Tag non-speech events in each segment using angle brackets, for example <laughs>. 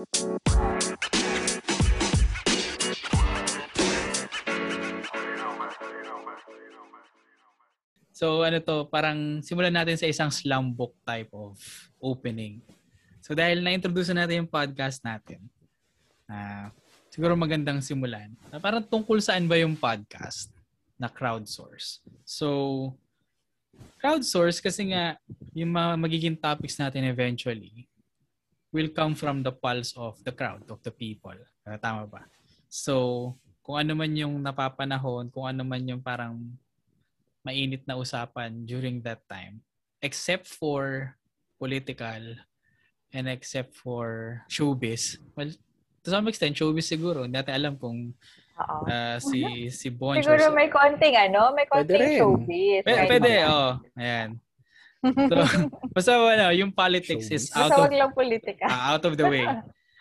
So ano to, parang simulan natin sa isang slam book type of opening. So dahil na-introduce natin yung podcast natin, uh, siguro magandang simulan. Uh, parang tungkol saan ba yung podcast na crowdsource. So, crowdsource kasi nga yung mga magiging topics natin eventually will come from the pulse of the crowd, of the people. Uh, tama ba? So, kung ano man yung napapanahon, kung ano man yung parang mainit na usapan during that time. Except for political and except for showbiz. Well, to some extent, showbiz siguro. Hindi natin alam kung uh, si si Bonch. Siguro may konting ano, may konting showbiz. P- pwede, oh. Ayan. So, <laughs> <laughs> basta ano, yung politics is out basta of, lang politika. Uh, out of the way.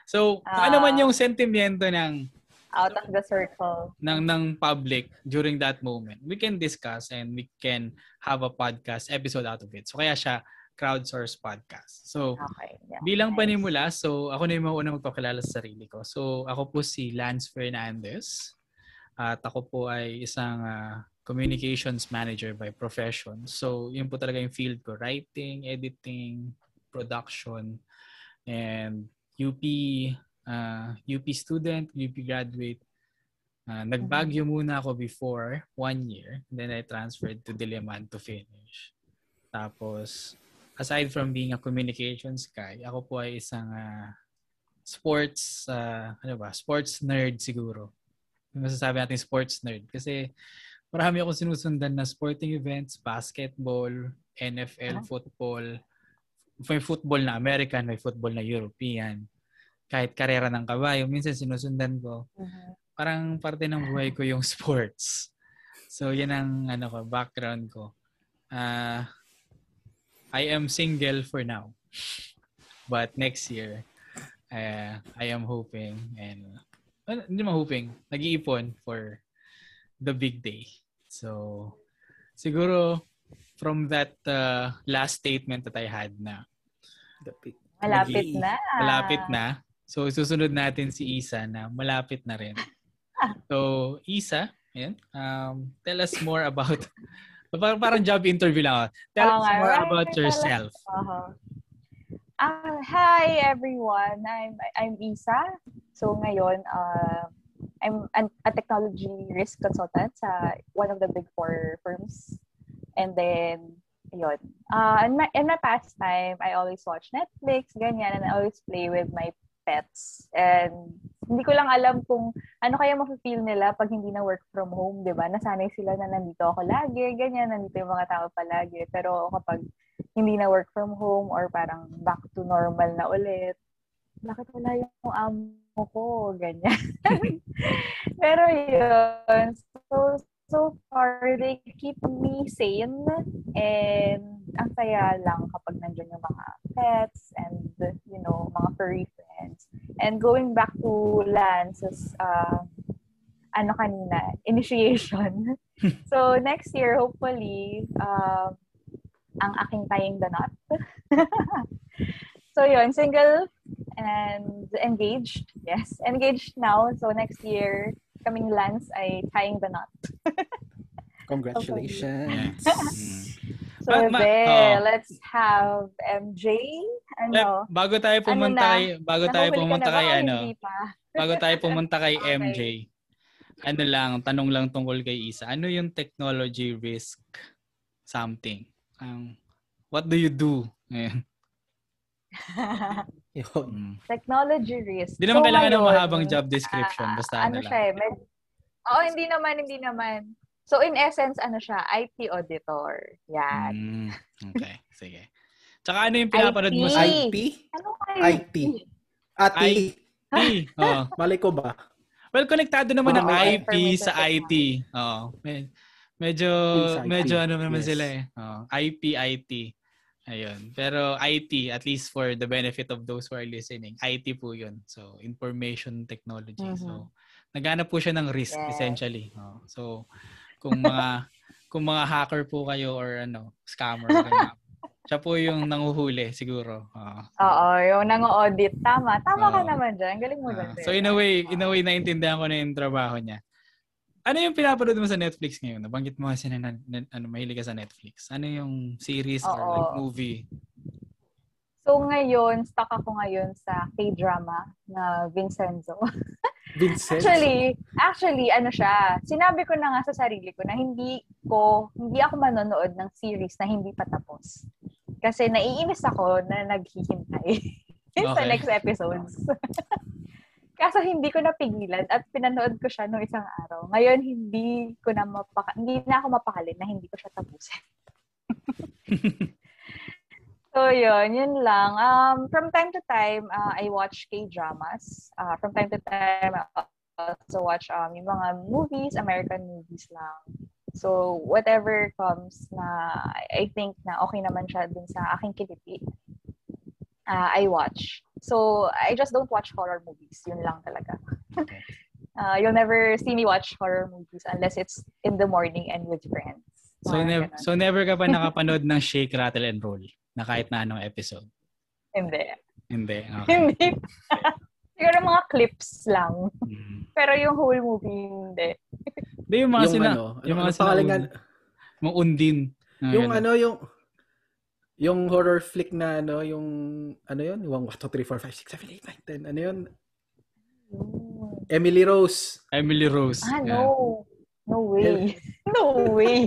So, uh, <laughs> ano man yung sentimiento ng out of the circle. ng ng public during that moment we can discuss and we can have a podcast episode out of it. So kaya siya crowdsource podcast. So okay, yeah, bilang nice. panimula so ako na yung mauna magpakilala sa sarili ko. So ako po si Lance Fernandez at ako po ay isang uh, communications manager by profession so yun po talaga yung field ko writing editing production and UP uh, UP student, UP graduate. Uh, nagbagyo mm-hmm. muna ako before one year. Then I transferred to Diliman to finish. Tapos, aside from being a communications guy, ako po ay isang uh, sports, uh, ano ba, sports nerd siguro. Masasabi natin sports nerd. Kasi marami akong sinusundan na sporting events, basketball, NFL, uh-huh. football. May football na American, may football na European kahit karera ng kabayo, minsan sinusundan ko. Uh-huh. Parang parte ng buhay ko yung <laughs> sports. So, yan ang ano ko, background ko. Uh, I am single for now. But next year, uh, I am hoping and uh, hindi mo hoping, nag-iipon for the big day. So, siguro from that uh, last statement that I had na malapit na. Malapit na. So, susunod natin si Isa na malapit na rin. <laughs> So, Isa, ayan, um, tell us more about, parang, parang job interview lang ako. Tell oh, us more right, about yourself. Uh-huh. Uh, hi everyone, I'm I'm Isa. So ngayon, uh, I'm an, a technology risk consultant sa one of the big four firms. And then, yun. Uh, in my, in my pastime, I always watch Netflix, ganyan, and I always play with my pets. And hindi ko lang alam kung ano kaya mafe-feel nila pag hindi na work from home, 'di ba? Nasanay sila na nandito ako lagi, ganyan, nandito yung mga tao palagi. Pero kapag hindi na work from home or parang back to normal na ulit, bakit wala yung amo ko, ganyan. <laughs> Pero yun, so, so far, they keep me sane and ang saya lang kapag nandiyan yung mga pets and, you know, mga furry friends. And going back to Lance's, uh, ano kanina, initiation. <laughs> so, next year, hopefully, uh, ang aking tying the knot. <laughs> so, yun, single and engaged. Yes, engaged now. So, next year, kaming Lance ay tying the knot. <laughs> Congratulations. <laughs> so, ma- ma- oh. let's have MJ. Ano? bago tayo ano pumunta ano kay bago tayo pumunta kay ano. <laughs> bago tayo pumunta kay okay. MJ. Ano lang, tanong lang tungkol kay Isa. Ano yung technology risk something? Um, what do you do? Ayan. <laughs> Yun. Technology risk. Hindi naman so, kailangan ng mahabang job description. Uh, basta ano, ano siya eh. Med- Oo, hindi naman, hindi naman. So, in essence, ano siya? IT auditor. Yan. Mm, okay, sige. Tsaka ano yung pinapanood mo sa... IP? Ano IP? Ati. IP. Oh. Mali ko ba? Well, konektado naman oh, ng IP sa IT. Oo. Medyo, medyo ano naman yes. sila eh. Oh, IP, IT. Ayun. Pero IT, at least for the benefit of those who are listening, IT po yun. So, information technology. Mm-hmm. So, naghanap po siya ng risk yes. essentially. Oh. So, kung mga <laughs> kung mga hacker po kayo or ano, scammer kayo, <laughs> Siya po yung nanguhuli siguro. Uh, Oo, yung nangu-audit. Tama. Tama uh, ka naman dyan. Galing mo uh, So in a way, in a way naintindihan ko na yung trabaho niya. Ano yung pinapanood mo sa Netflix ngayon? Nabanggit mo kasi na, na, na ano, mahilig ka sa Netflix. Ano yung series Oo. or like movie? So ngayon, stuck ako ngayon sa K-drama na Vincenzo. <laughs> Vincenzo? actually, actually, ano siya, sinabi ko na nga sa sarili ko na hindi ko, hindi ako manonood ng series na hindi pa tapos. Kasi naiinis ako na naghihintay <laughs> okay. sa next episodes. <laughs> Kaso hindi ko napigilan at pinanood ko siya nung isang araw. Ngayon, hindi ko na mapaka hindi na ako mapakalin na hindi ko siya tapusin. <laughs> So, yun. Yun lang. Um, from time to time, uh, I watch K-dramas. Uh, from time to time, I also watch um, yung mga movies, American movies lang. So, whatever comes na I think na okay naman siya dun sa aking kiliti, uh, I watch. So, I just don't watch horror movies. Yun lang talaga. uh, <laughs> you'll never see me watch horror movies unless it's in the morning and with friends. So, ne- so never ka pa <laughs> nakapanood ng Shake, Rattle, and Roll? na kahit na anong episode? Hindi. Hindi. <laughs> Okay. Hindi. Siguro mga clips lang. Mm. Pero yung whole movie, hindi. Hindi, yung mga yung sina... Ano, yung ano mga ano, sina... Mga undin. Ah, yung ano, yung... Yung horror flick na ano, yung... Ano yun? Yung 1, 2, 3, 4, 5, 6, 7, 8, 9, 10. Ano yun? Mm. Emily Rose. Emily Rose. Ah, yeah. no. <laughs> No way. no <laughs> way.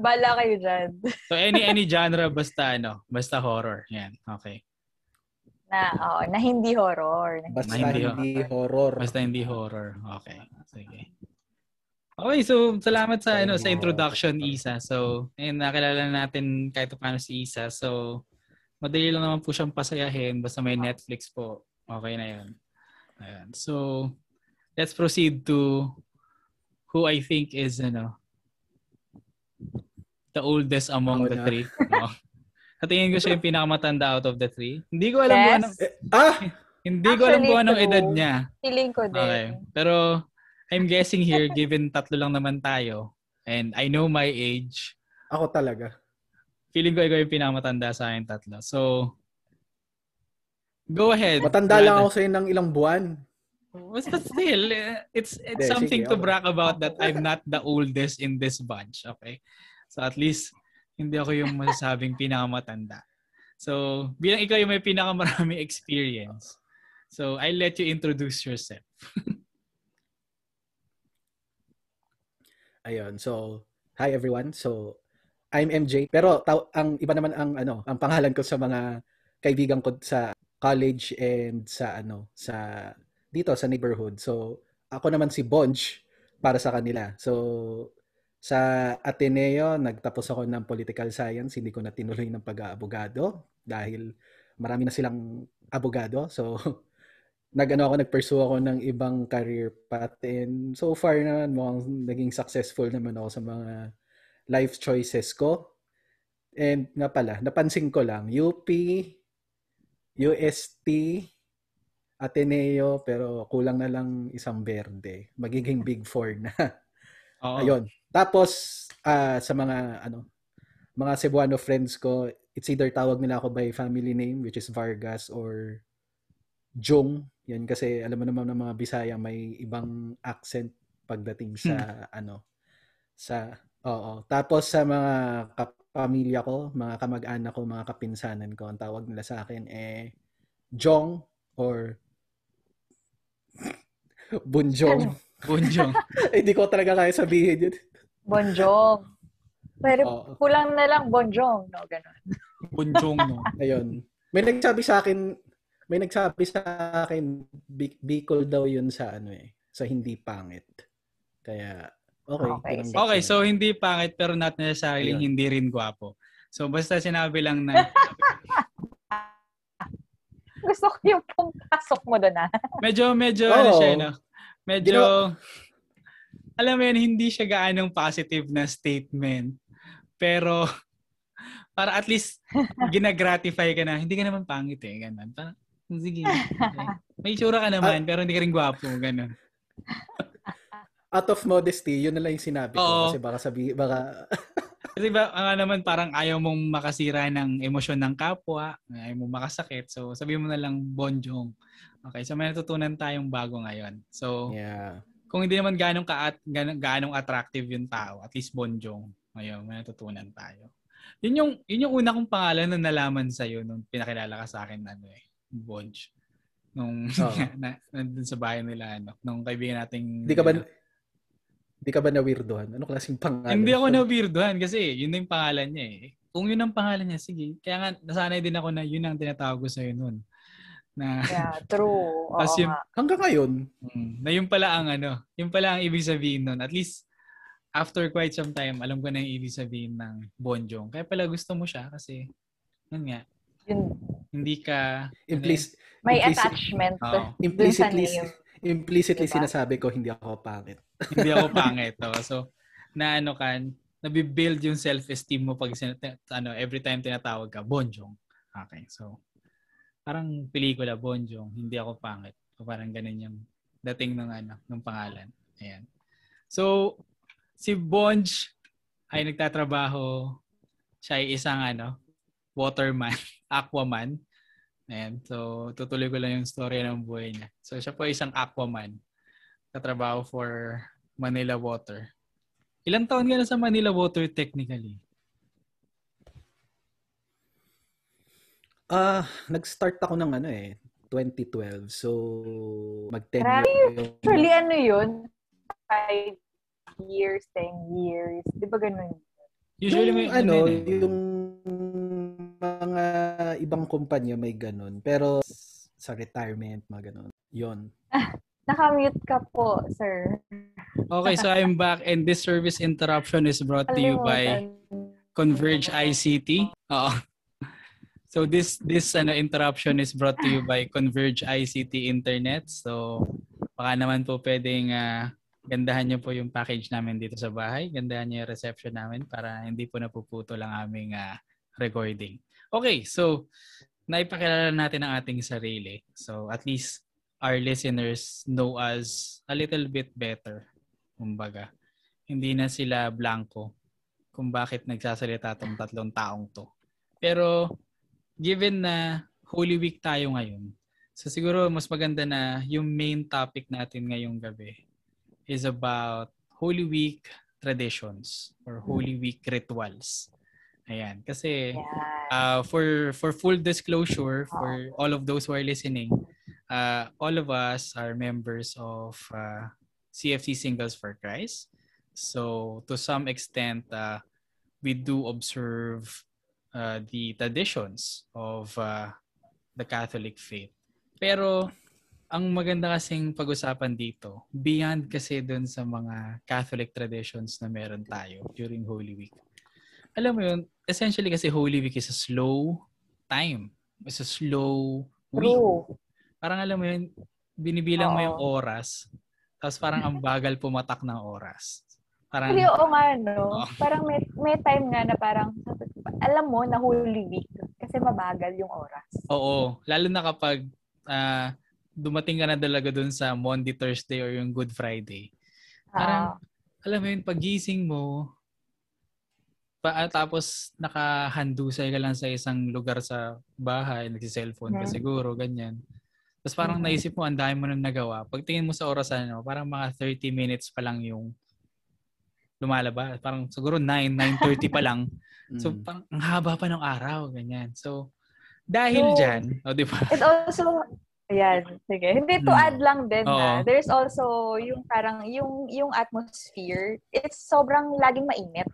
Bala kayo dyan. so any any genre basta ano, basta horror. Yan. Okay. Na oh, na hindi horror. Na basta hindi, hindi horror. Basta hindi horror. Okay. Sige. Okay, so salamat sa ano sa introduction Isa. So, ayun nakilala natin kahit paano si Isa. So, madali lang naman po siyang pasayahin basta may Netflix po. Okay na 'yon. Ayan. So, let's proceed to who I think is ano the oldest among oh, the na. three. No? Sa tingin ko siya yung pinakamatanda out of the three. Hindi ko alam yes. kung anong... Eh, ah! Hindi ko alam kung anong edad niya. Feeling ko din. Okay. Pero I'm guessing here, given tatlo lang naman tayo, and I know my age. Ako talaga. Feeling ko ikaw yung pinakamatanda sa akin tatlo. So, go ahead. Matanda lang ako sa ng ilang buwan. But still, it's it's De, something sige, to brag about that I'm not the oldest in this bunch. Okay? So at least, hindi ako yung masasabing pinakamatanda. So, bilang ikaw yung may pinakamaraming <laughs> experience, so I'll let you introduce yourself. <laughs> Ayun. So, hi everyone. So, I'm MJ. Pero taw- ang iba naman ang ano, ang pangalan ko sa mga kaibigan ko sa college and sa ano, sa dito sa neighborhood. So, ako naman si Bonj para sa kanila. So, sa Ateneo, nagtapos ako ng political science. Hindi ko na tinuloy ng pag-aabogado dahil marami na silang abogado. So, <laughs> nag-ano ako, nag-pursue ako ng ibang career path. And so far naman, mukhang naging successful naman ako sa mga life choices ko. And nga pala, napansin ko lang, UP, UST, Ateneo, pero kulang na lang isang berde. Magiging big four na. <laughs> Oo. Ayun. Tapos uh, sa mga ano mga Cebuano friends ko, it's either tawag nila ako by family name which is Vargas or Jong. Yan kasi alam mo naman ng mga Bisaya may ibang accent pagdating sa hmm. ano sa oo. Tapos sa mga kapamilya ko, mga kamag-anak ko, mga kapinsanan ko, ang tawag nila sa akin eh Jong or <laughs> Bunjong. Bonjong. <laughs> Hindi ko talaga kaya sabihin yun. Bonjong. Pero oh. kulang na lang bonjong, no? Ganun. Bonjong, no? Ayun. May nagsabi sa akin, may nagsabi sa akin, Bicol daw yun sa ano eh, sa hindi pangit. Kaya, okay. Okay, okay so hindi pangit pero not necessarily Ayun. hindi rin gwapo. So basta sinabi lang na <laughs> Gusto ko yung pumpasok mo doon ah. medyo, medyo, oh. ano siya, no? Medyo, you know, alam mo yun, hindi siya gaanong positive na statement. Pero, <laughs> para at least ginagratify ka na, hindi ka naman pangit eh, ganun. Para, sige, okay. may tsura ka naman, uh, pero hindi ka rin gwapo, ganun. <laughs> Out of modesty, yun na lang yung sinabi ko. Oo. Kasi baka sabi, baka... <laughs> Kasi ba, nga naman parang ayaw mong makasira ng emosyon ng kapwa, ayaw mong makasakit. So, sabi mo na lang bonjong. Okay, so may natutunan tayong bago ngayon. So, yeah. kung hindi naman ganong ka ganong, ganong attractive yung tao, at least bonjong. Ngayon, may natutunan tayo. Yun yung, yun yung una kong pangalan na nalaman sa iyo nung pinakilala ka sa akin ano eh, Bonj. Nung oh. <laughs> na, nandun sa bahay nila ano, nung kaibigan nating Hindi ka ba ano, hindi ka ba na-weirdohan? Ano klaseng pangalan? Hindi ako na-weirdohan kasi yun na yung pangalan niya eh. Kung yun ang pangalan niya, sige. Kaya nga, nasanay din ako na yun ang tinatawag ko sa'yo noon. Na, yeah, true. <laughs> Oo yung, hanggang ngayon. Mm, na yun pala ang ano, yun pala ang ibig sabihin nun. At least, after quite some time, alam ko na yung ibig sabihin ng bonjong. Kaya pala gusto mo siya kasi, yun nga, yun. hindi ka... Implicit, may implicit, attachment. Oh. <laughs> Implicitly, implicitly diba? sinasabi ko, hindi ako pangit. <laughs> hindi ako <laughs> pangit. Oh. So, na ano ka, nabibuild yung self-esteem mo pag ano, every time tinatawag ka, bonjong. Okay, so, parang pelikula, bonjong, hindi ako pangit. So, parang ganun yung dating ng ano, ng pangalan. Ayan. So, si Bonj ay nagtatrabaho. Siya ay isang ano, waterman, aquaman. Ayan. So, tutuloy ko lang yung story ng buhay niya. So, siya po ay isang aquaman katrabaho for Manila Water. Ilang taon ka na sa Manila Water technically? Ah, uh, nag-start ako ng ano eh, 2012. So, mag-10 years. Usually ano yun? 5 years, 10 years. Di ba ganun? Usually may ano, eh. yung mga ibang kumpanya may ganun. Pero sa retirement, mga ganun. Yon. Nakamute ka po, sir. Okay, so I'm back and this service interruption is brought to you by Converge ICT. Oo. So this this ano interruption is brought to you by Converge ICT Internet. So baka naman po pwedeng uh, gandahan niyo po yung package namin dito sa bahay. Gandahan niyo yung reception namin para hindi po napuputo lang aming uh, recording. Okay, so naipakilala natin ang ating sarili. So at least our listeners know us a little bit better. Kumbaga, hindi na sila blanco kung bakit nagsasalita tong tatlong taong to. Pero given na Holy Week tayo ngayon, so siguro mas maganda na yung main topic natin ngayong gabi is about Holy Week traditions or Holy Week rituals. Ayan, kasi uh, for for full disclosure for all of those who are listening, uh, all of us are members of uh, CFC Singles for Christ. So to some extent, uh, we do observe uh, the traditions of uh, the Catholic faith. Pero ang maganda kasing pag-usapan dito, beyond kasi dun sa mga Catholic traditions na meron tayo during Holy Week. Alam mo yun, essentially kasi Holy Week is a slow time. It's a slow week. True parang alam mo yun, binibilang Oo. mo yung oras, tapos parang ang bagal pumatak ng oras. Parang, Hindi, oo nga, no? Oh. Parang may, may time nga na parang, alam mo, na Holy Week, kasi mabagal yung oras. Oo, lalo na kapag uh, dumating ka na talaga dun sa Monday, Thursday, or yung Good Friday. Parang, uh, alam mo yun, pagising mo, pa, ah, tapos nakahandusay ka lang sa isang lugar sa bahay, nagsi-cellphone ka hmm. siguro, ganyan. Tapos parang mm-hmm. naisip mo, ang dami mo nang nagawa. Pagtingin mo sa oras, ano, parang mga 30 minutes pa lang yung lumalabas. Parang siguro 9, 9.30 pa lang. <laughs> So, mm. parang ang haba pa ng araw, ganyan. So, dahil so, dyan, o oh, di ba? It also, ayan, sige. Hindi to mm. add lang din na, there's also yung parang, yung, yung atmosphere, it's sobrang laging mainit.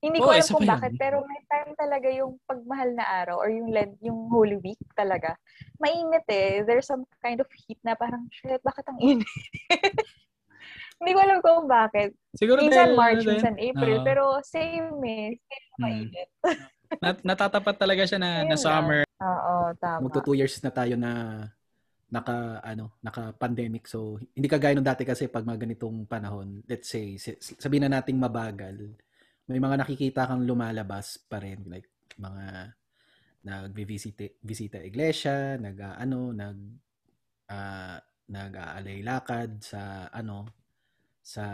Hindi ko oh, alam kung bakit, pero may time talaga yung pagmahal na araw or yung Lent, yung Holy Week talaga. Mainit eh. There's some kind of heat na parang, shit, bakit ang init? <laughs> Hindi ko alam kung bakit. Siguro minsan dahil, March, dahil, minsan April, uh, pero same eh. Same hmm. mainit. <laughs> Nat- natatapat talaga siya na, na summer. Oo, tama. Magto two years na tayo na naka ano naka pandemic so hindi kagaya nung dati kasi pag mga ganitong panahon let's say sabihin na nating mabagal may mga nakikita kang lumalabas pa rin like mga nagbi-visita visita iglesia, nag ano, nag uh, nag-aalay lakad sa ano sa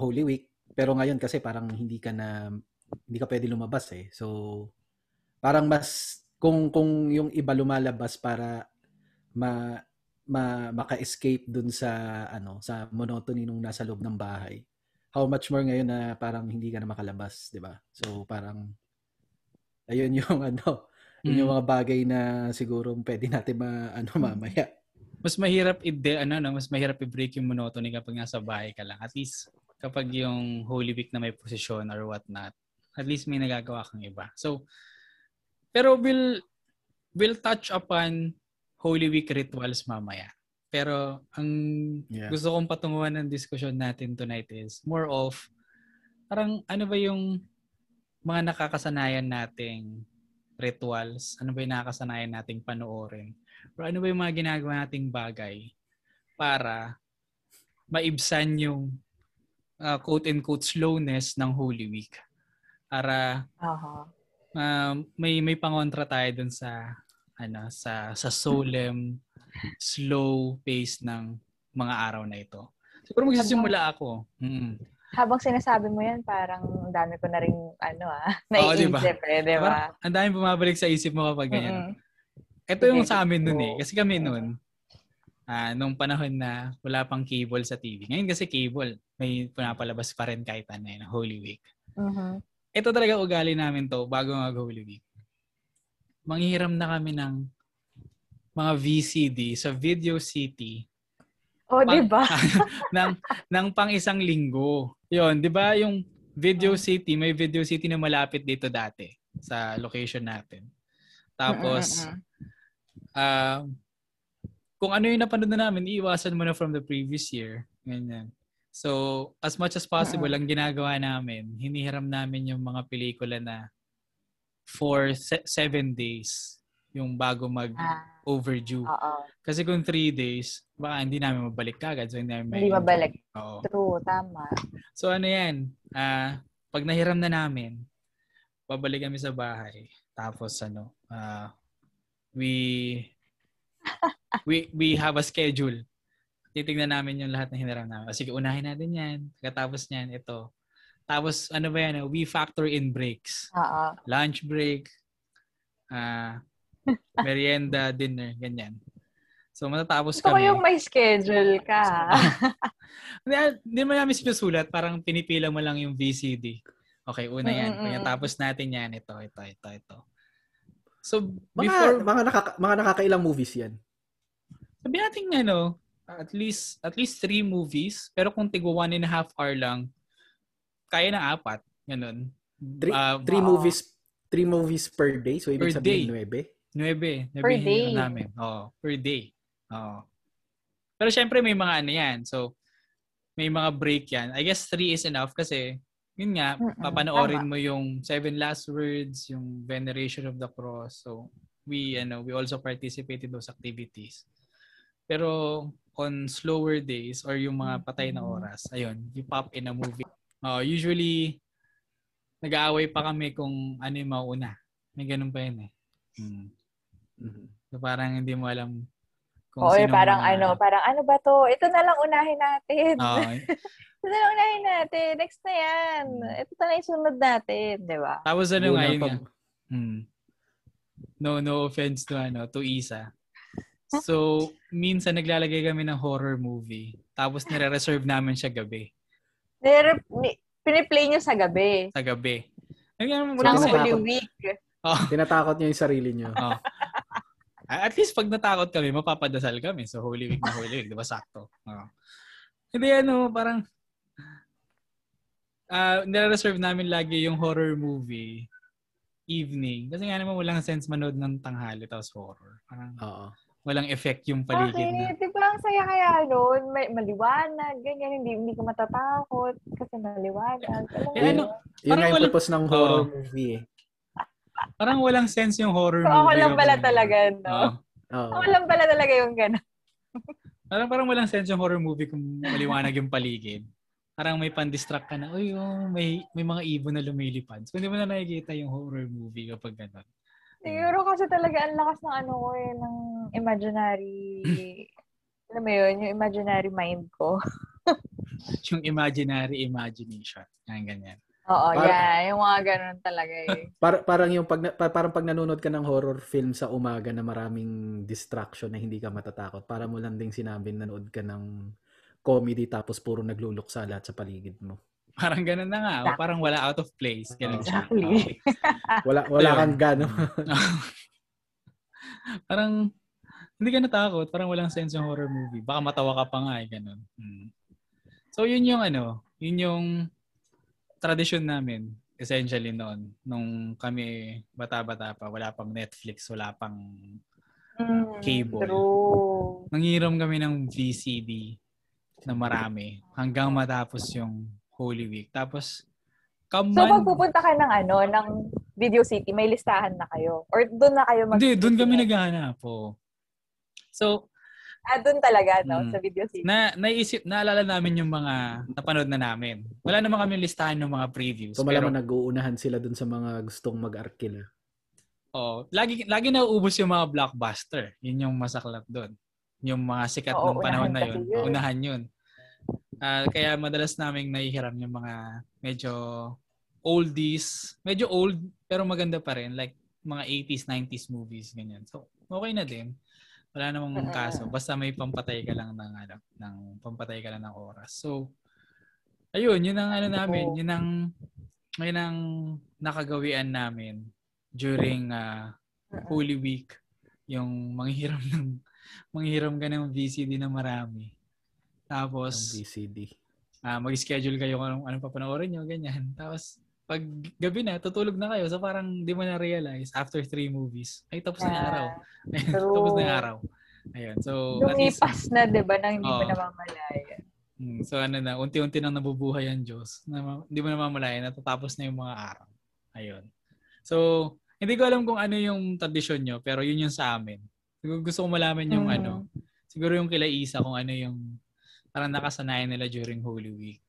Holy Week. pero ngayon kasi parang hindi ka na hindi ka pwede lumabas eh. So parang mas kung kung yung iba lumalabas para ma, ma maka-escape dun sa ano sa monotony nung nasa loob ng bahay. How much more ngayon na parang hindi ka na makalabas, 'di ba? So parang ayun yung <laughs> ano, yun yung mm. mga bagay na siguro pwede natin ma ano mamaya. Mas mahirap i ano no, mas mahirap i-break yung monotony kapag nasa bahay ka lang. At least kapag yung Holy Week na may posisyon or what not, at least may nagagawa kang iba. So pero we'll we'll touch upon Holy Week rituals mamaya. Pero ang yeah. gusto kong patunguhan ng diskusyon natin tonight is more of parang ano ba yung mga nakakasanayan nating rituals? Ano ba yung nakakasanayan nating panoorin? Or ano ba yung mga ginagawa nating bagay para maibsan yung uh, quote-unquote slowness ng Holy Week? Para uh-huh. uh, may may pangontra tayo dun sa ano sa sa solemn slow pace ng mga araw na ito. Siguro magsisimula ako. Mm. Habang sinasabi mo yan, parang dami ko na rin, ano ah, <laughs> naiisip diba? eh, di ba? Ang dami bumabalik sa isip mo kapag ganyan. Mm-hmm. Ito yung sa amin nun eh. Kasi kami nun, uh, nung panahon na wala pang cable sa TV. Ngayon kasi cable, may pinapalabas pa rin kahit ano yun, Holy Week. Mm-hmm. Ito talaga ugali namin to bago mag Holy Week manghihiram na kami ng mga VCD sa Video City. Oh, di ba? <laughs> ng ng pang isang linggo. 'Yon, 'di ba yung Video City, may Video City na malapit dito dati sa location natin. Tapos uh, kung ano yung napanood na namin, iiwasan mo na from the previous year. Ganyan. So, as much as possible, ang ginagawa namin, hinihiram namin yung mga pelikula na for se- seven days yung bago mag ah. Kasi kung three days, baka hindi namin mabalik kagad. So hindi namin Hindi mabalik. Oo. True, tama. So ano yan, uh, pag nahiram na namin, babalik kami sa bahay. Tapos ano, uh, we we we have a schedule. Titingnan namin yung lahat na hiniram namin. Sige, unahin natin yan. Pagkatapos niyan, ito. Tapos ano ba yan, we factor in breaks. Oo. Lunch break, uh, <laughs> merienda, dinner, ganyan. So matatapos Ito kami. Ito yung may schedule ka. <laughs> Hindi, hindi mo namin sinusulat. Parang pinipila mo lang yung VCD. Okay, una yan. Mm-hmm. Tapos natin yan. Ito, ito, ito, ito. So, before... Mga, mga, nakaka, mga nakakailang movies yan? Sabi natin ano, at least at least three movies. Pero kung tigwa one and a half hour lang, kaya na apat. Ganun. Three, uh, three uh, movies three movies per day? So, ibig sabihin, day. nuebe? Nuebe. Per day. Namin. Oh, per day. Oh. Pero syempre, may mga ano yan. So, may mga break yan. I guess three is enough kasi, yun nga, papanoorin mo yung Seven Last Words, yung Veneration of the Cross. So, we, ano, we also participate in those activities. Pero, on slower days or yung mga patay na oras, ayun, you pop in a movie Uh, usually, nag-aaway pa kami kung ano yung mauna. May ganun pa yun eh. Hmm. Mm-hmm. So parang hindi mo alam kung Oo, sino parang mga... ano, parang ano ba to? Ito na lang unahin natin. Oo. <laughs> Ito na lang unahin natin. Next na yan. Hmm. Ito na yung sunod natin, di ba? Tapos ano nga yun nga. Hmm. No, no offense to ano, to Isa. So, minsan naglalagay kami ng horror movie. Tapos nire-reserve namin siya gabi. Nire- piniplay niyo sa gabi. Sa gabi. Ng Holy Week. Oh. Tinatakot niyo yung sarili niyo. Oh. At least pag natakot kami, mapapadasal kami. So Holy Week na Holy Week, di ba? Sakto. Oh. Hindi ano, parang uh, nire-reserve namin lagi yung horror movie evening. Kasi nga naman walang sense manood ng tanghali tapos horror. Parang, Oo walang effect yung paligid okay, na. Di ba ang saya kaya noon? May, maliwanag, ganyan. Hindi, hindi ka matatakot kasi maliwanag. Alam eh, ano, yun nga yung purpose ng horror oh, movie eh. Parang walang sense yung horror so, movie. Ako lang pala talaga, no? Oh. Oh. Ako lang pala talaga yung gano'n. <laughs> parang, parang walang sense yung horror movie kung maliwanag yung paligid. Parang may pan-distract ka na, uy, oh, may, may mga ibon na lumilipad. So, hindi mo na nakikita yung horror movie kapag gano'n. Siguro kasi talaga ang lakas ng ano ko eh, ng imaginary, <clears throat> alam mo yun, yung imaginary mind ko. <laughs> yung imaginary imagination. Yan, ganyan. Oo, Par- yeah. Yung mga ganun talaga eh. <laughs> Par- parang yung pag, parang pag nanonood ka ng horror film sa umaga na maraming distraction na hindi ka matatakot, para mo lang ding sinabi nanood ka ng comedy tapos puro nagluluksa lahat sa paligid mo. Parang ganun na nga. Exactly. Parang wala out of place. Ganun exactly. <laughs> wala wala kang gano. <laughs> parang hindi ka natakot. Parang walang sense yung horror movie. Baka matawa ka pa nga eh. Ganun. Hmm. So yun yung ano, yun yung tradition namin essentially noon nung kami bata-bata pa wala pang Netflix wala pang mm, cable true. nangiram kami ng VCD na marami hanggang matapos yung Holy Week tapos kaman, So pag pupunta ka ng ano ng Video City may listahan na kayo or doon na kayo mag Hindi, doon kami naghahanap po. So Ah, doon talaga, no? Mm. Sa Video City. Na, naisip, naalala namin yung mga napanood na namin. Wala naman kami listahan ng mga previews. So, malamang pero, nag-uunahan sila doon sa mga gustong mag-arkila. Oh, lagi lagi nauubos yung mga blockbuster. Yun yung masaklap doon. Yung mga sikat Oo, ng panahon na yun. yun. Unahan yun. Uh, kaya madalas naming nahihiram yung mga medyo oldies, medyo old pero maganda pa rin like mga 80s, 90s movies ganyan. So, okay na din. Wala namang uh-huh. kaso. Basta may pampatay ka lang ng ano, ng pampatay ka lang ng oras. So ayun, yun ang ano namin, yun ang yun ang nakagawian namin during uh, Holy Week. Yung manghiram ng manghiram ka ng VCD na marami. Tapos VCD. Uh, mag-schedule kayo kung anong, anong papanoorin nyo, ganyan. Tapos pag gabi na, tutulog na kayo. So parang di mo na-realize after three movies, ay tapos na yung araw. <laughs> tapos na yung araw. Ayun. So, Lumipas na, di ba, nang hindi oh, mo namamalaya. Hmm, so ano na, unti-unti nang nabubuhay ang Diyos. Na, hindi mo namamalaya, natatapos na yung mga araw. Ayun. So, hindi ko alam kung ano yung tradisyon nyo, pero yun yung sa amin. Siguro gusto ko malaman yung mm. ano, siguro yung kila Isa kung ano yung parang nakasanayan nila during Holy Week.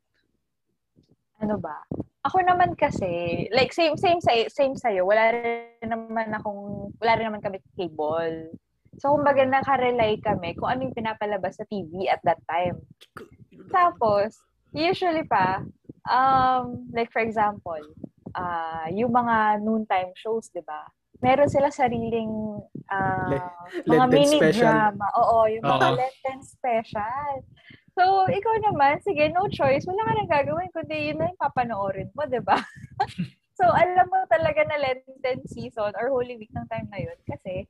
Ano ba? Ako naman kasi, like same same sa same sa iyo, wala rin naman akong wala rin naman kami cable. So kumbaga nakarely kami kung ano yung pinapalabas sa TV at that time. Tapos, usually pa, um, like for example, uh, yung mga noontime shows, di ba? Meron sila sariling uh, mga mini special. drama. Oo, yung mga uh-huh. Lenten special. So, ikaw naman, sige, no choice. Wala ka nang gagawin, kundi yun na yung papanoorin mo, di ba? <laughs> so, alam mo talaga na Lenten season or Holy Week ng time na yun. Kasi,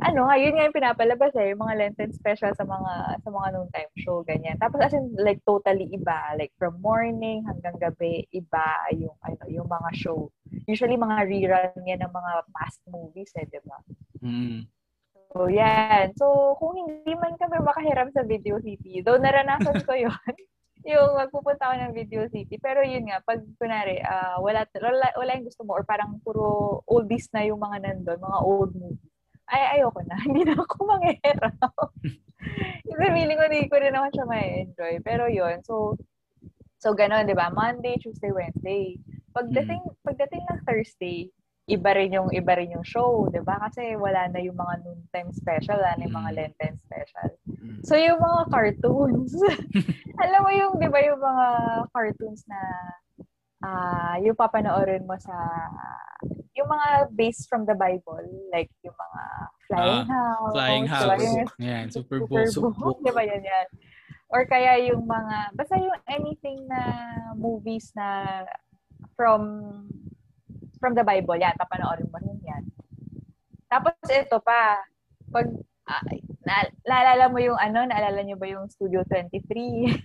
ano nga, yun nga yung pinapalabas eh, yung mga Lenten special sa mga sa mga noon time show, ganyan. Tapos as in, like, totally iba. Like, from morning hanggang gabi, iba yung, ano, yung mga show. Usually, mga rerun yan ng mga past movies eh, di ba? Mm. So, yan. So, kung hindi man kami makahiram sa Video City, though naranasan ko <laughs> yon yung magpupunta ako ng Video City. Pero yun nga, pag kunwari, uh, wala, wala, wala yung gusto mo or parang puro oldies na yung mga nandun, mga old movies, ay ayoko na. <laughs> Hindi na ako manghiram. <laughs> Kasi feeling ko, hindi ko rin naman siya ma-enjoy. Pero yun, so, so gano'n, di ba? Monday, Tuesday, Wednesday. Pagdating, mm. pagdating ng Thursday, iba rin yung iba rin yung show, 'di ba? Kasi wala na yung mga noontime special, wala na yung mga mm. Lenten special. Mm. So yung mga cartoons. <laughs> alam mo yung 'di ba yung mga cartoons na uh, yung papanoorin mo sa yung mga based from the Bible, like yung mga Flying uh, House, Flying House. Flying, yan, Super Bowl. Super Bowl, 'di ba yan yan? Or kaya yung mga basta yung anything na movies na from from the Bible, yan, papanoorin mo rin yan. Tapos ito pa, pag, uh, na, naalala mo yung ano, naalala niyo ba yung Studio 23?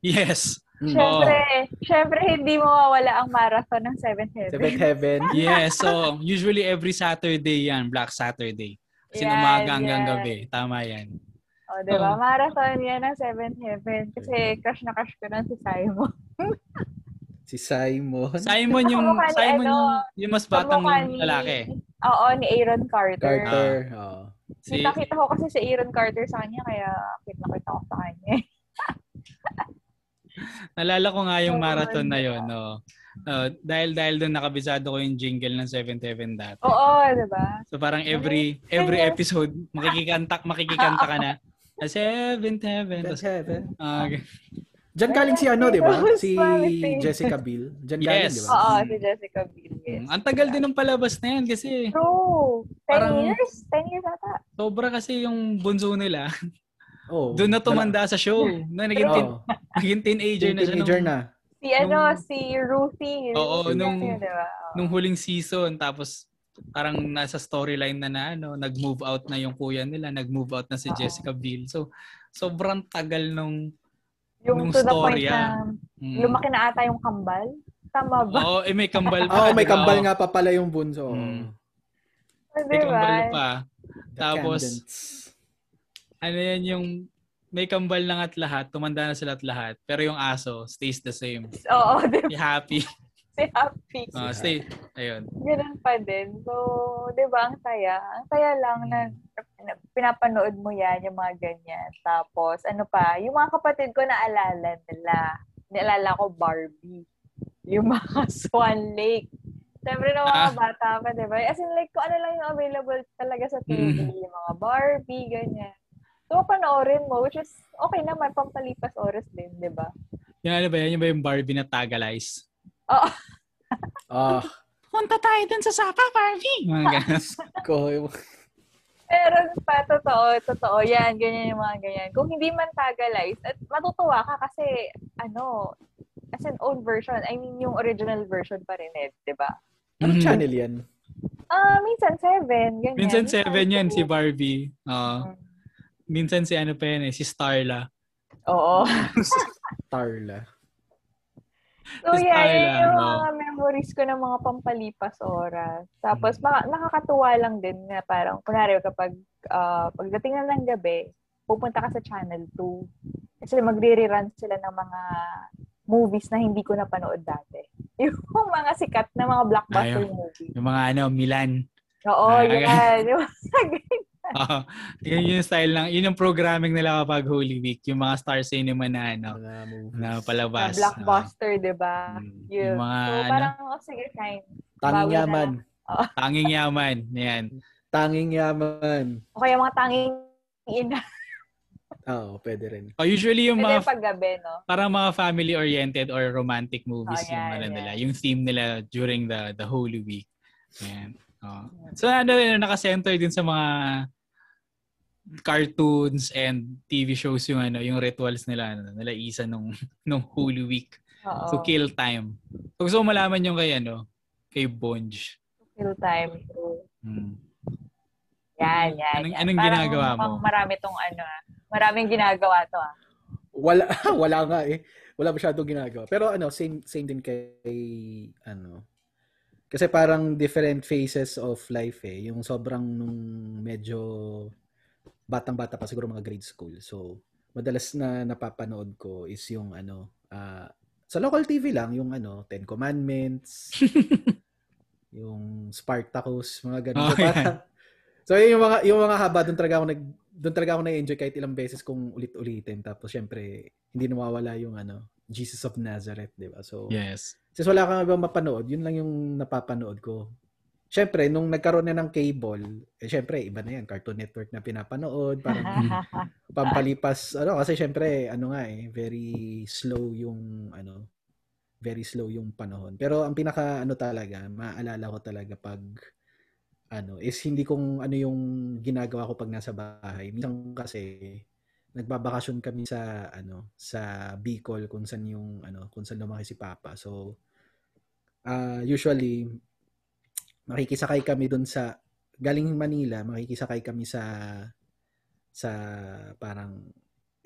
yes. <laughs> Siyempre, oh. siyempre hindi mo mawala ang marathon ng Seventh Heaven. Seventh Heaven. <laughs> yes, so usually every Saturday yan, Black Saturday. Kasi yan, umaga hanggang gabi. Tama yan. O, oh, di ba? Oh. Marathon yan ng Seventh Heaven. Kasi crush na crush ko na si Simon. <laughs> Si Simon. Simon yung Simon ano, yung, yung mas batang ni, lalaki. Oo, ni Aaron Carter. Carter. Ah. Oh. Si... Nakita ko kasi si Aaron Carter sa kanya kaya kit nakita ko sa kanya. <laughs> Nalala ko nga yung marathon na yon, no. Uh, dahil dahil doon nakabisado ko yung jingle ng Seventh Heaven dati. Oo, 'di ba? So parang every every episode makikikanta makikikanta ka na. <laughs> A Seventh Heaven. Seventh Heaven. Diyan galing si ano, di ba? <laughs> Si Jessica Biel. Diyan yes. galing, di ba? Oo, si Jessica Biel. Yes. Mm, ang tagal din ng palabas na yan kasi. True. 10 parang, years? 10 years ata. Sobra kasi yung bunso nila. <laughs> Oh, Doon na tumanda sa show. Na naging, teen, oh. naging teenager na siya. Teenager na. Si ano, nung, si Ruthie. Oo, nung, diba? nung huling season. Tapos parang nasa storyline na na ano, nag-move out na yung kuya nila, nag-move out na si. Jessica Biel. So sobrang tagal nung yung nung to storya. the point na mm. lumaki na ata yung kambal. Tama ba? Oo, eh, may kambal <laughs> pa. Oo, oh, may kambal nga pa pala yung bunso. Mm. Oh, may kambal pa. Tapos, ano yan yung may kambal lang at lahat, tumanda na sila at lahat, pero yung aso stays the same. <laughs> Oo, diba? happy. si happy. <laughs> Uh, stay, ayun. Ganun pa din. So, di ba, ang saya. Ang saya lang na pinapanood mo yan, yung mga ganyan. Tapos, ano pa, yung mga kapatid ko naalala nila. Naalala ko Barbie. Yung mga <laughs> Swan Lake. Siyempre na mga ah. bata pa, di ba? As in, like, kung ano lang yung available talaga sa TV. Mm. Yung mga Barbie, ganyan. So, panoorin mo, which is okay naman, pampalipas oras din, di ba? Yung ano ba yan? Yung ba yung Barbie na Tagalize? Oo. Oh. Punta tayo dun sa Sapa, Barbie! Mga <laughs> ganun. Pero pa, totoo, totoo. Yan, ganyan yung mga ganyan. Kung hindi man tagalize, at matutuwa ka kasi, ano, as an own version, I mean, yung original version pa rin eh, di ba? Anong mm-hmm. channel yan? Ah, uh, minsan seven, ganyan. Minsan seven yan, si Barbie. Uh, mm. Minsan si ano pa yan eh, si Starla. Oo. <laughs> Starla. So yeah, yun yung mga memories ko ng mga pampalipas oras. Tapos maka- nakakatuwa lang din na parang, kunwari kapag uh, pagdating na ng gabi, pupunta ka sa Channel 2. Kasi magre-rerun sila ng mga movies na hindi ko napanood dati. <laughs> Yung mga sikat na mga blockbuster Ayaw. movies. Yung mga ano, Milan. Oo, ah, yan. Yung mga <laughs> uh, <laughs> yun yung style lang. Yun yung programming nila kapag Holy Week. Yung mga star cinema na ano, na palabas. Na blockbuster, uh, di ba? Mm, yung, yung mga, so, ano, parang, oh, sige, fine. Tanging yaman. Oh. <laughs> Tanging yaman. Yan. Tanging yaman. O kaya mga tanging ina. <laughs> Oo, oh, pwede rin. Oh, usually yung pwede mga paggabi, no? Parang mga family-oriented or romantic movies oh, yeah, yung ano yeah. nila, yung theme nila during the the Holy Week. Ayan. Oh. So ano, naka-center din sa mga cartoons and TV shows yung ano, yung rituals nila ano, nila isa nung <laughs> nung Holy Week. Oo. To kill time. So gusto mo malaman yung kay ano, kay Bonj. Kill time. Hmm. Yan, yan. Anong, yan. anong ginagawa mo? Marami tong ano, ah. maraming ginagawa to ah. Wala <laughs> wala nga eh. Wala masyadong ginagawa. Pero ano, same same din kay ano, kasi parang different phases of life eh. Yung sobrang nung medyo batang-bata pa siguro mga grade school. So, madalas na napapanood ko is yung ano, uh, sa local TV lang, yung ano, Ten Commandments, <laughs> yung Spartacus, mga ganun. Oh, so, parang, so yung mga yung mga haba doon talaga ako nag doon talaga ako na-enjoy kahit ilang beses kung ulit-ulitin. Tapos syempre, hindi nawawala yung ano, Jesus of Nazareth, 'di ba? So Yes. Since wala kang ibang mapanood, yun lang yung napapanood ko. Siyempre, nung nagkaroon na ng cable, eh syempre, iba na yan. Cartoon Network na pinapanood. Parang <laughs> pampalipas. Ano, kasi syempre, ano nga eh, very slow yung, ano, very slow yung panahon. Pero ang pinaka, ano talaga, maalala ko talaga pag, ano, is hindi kong ano yung ginagawa ko pag nasa bahay. Minsan kasi, nagbabakasyon kami sa ano sa Bicol kung saan yung ano kung saan lumaki si Papa. So uh, usually makikisakay kami doon sa galing Manila, makikisakay kami sa sa parang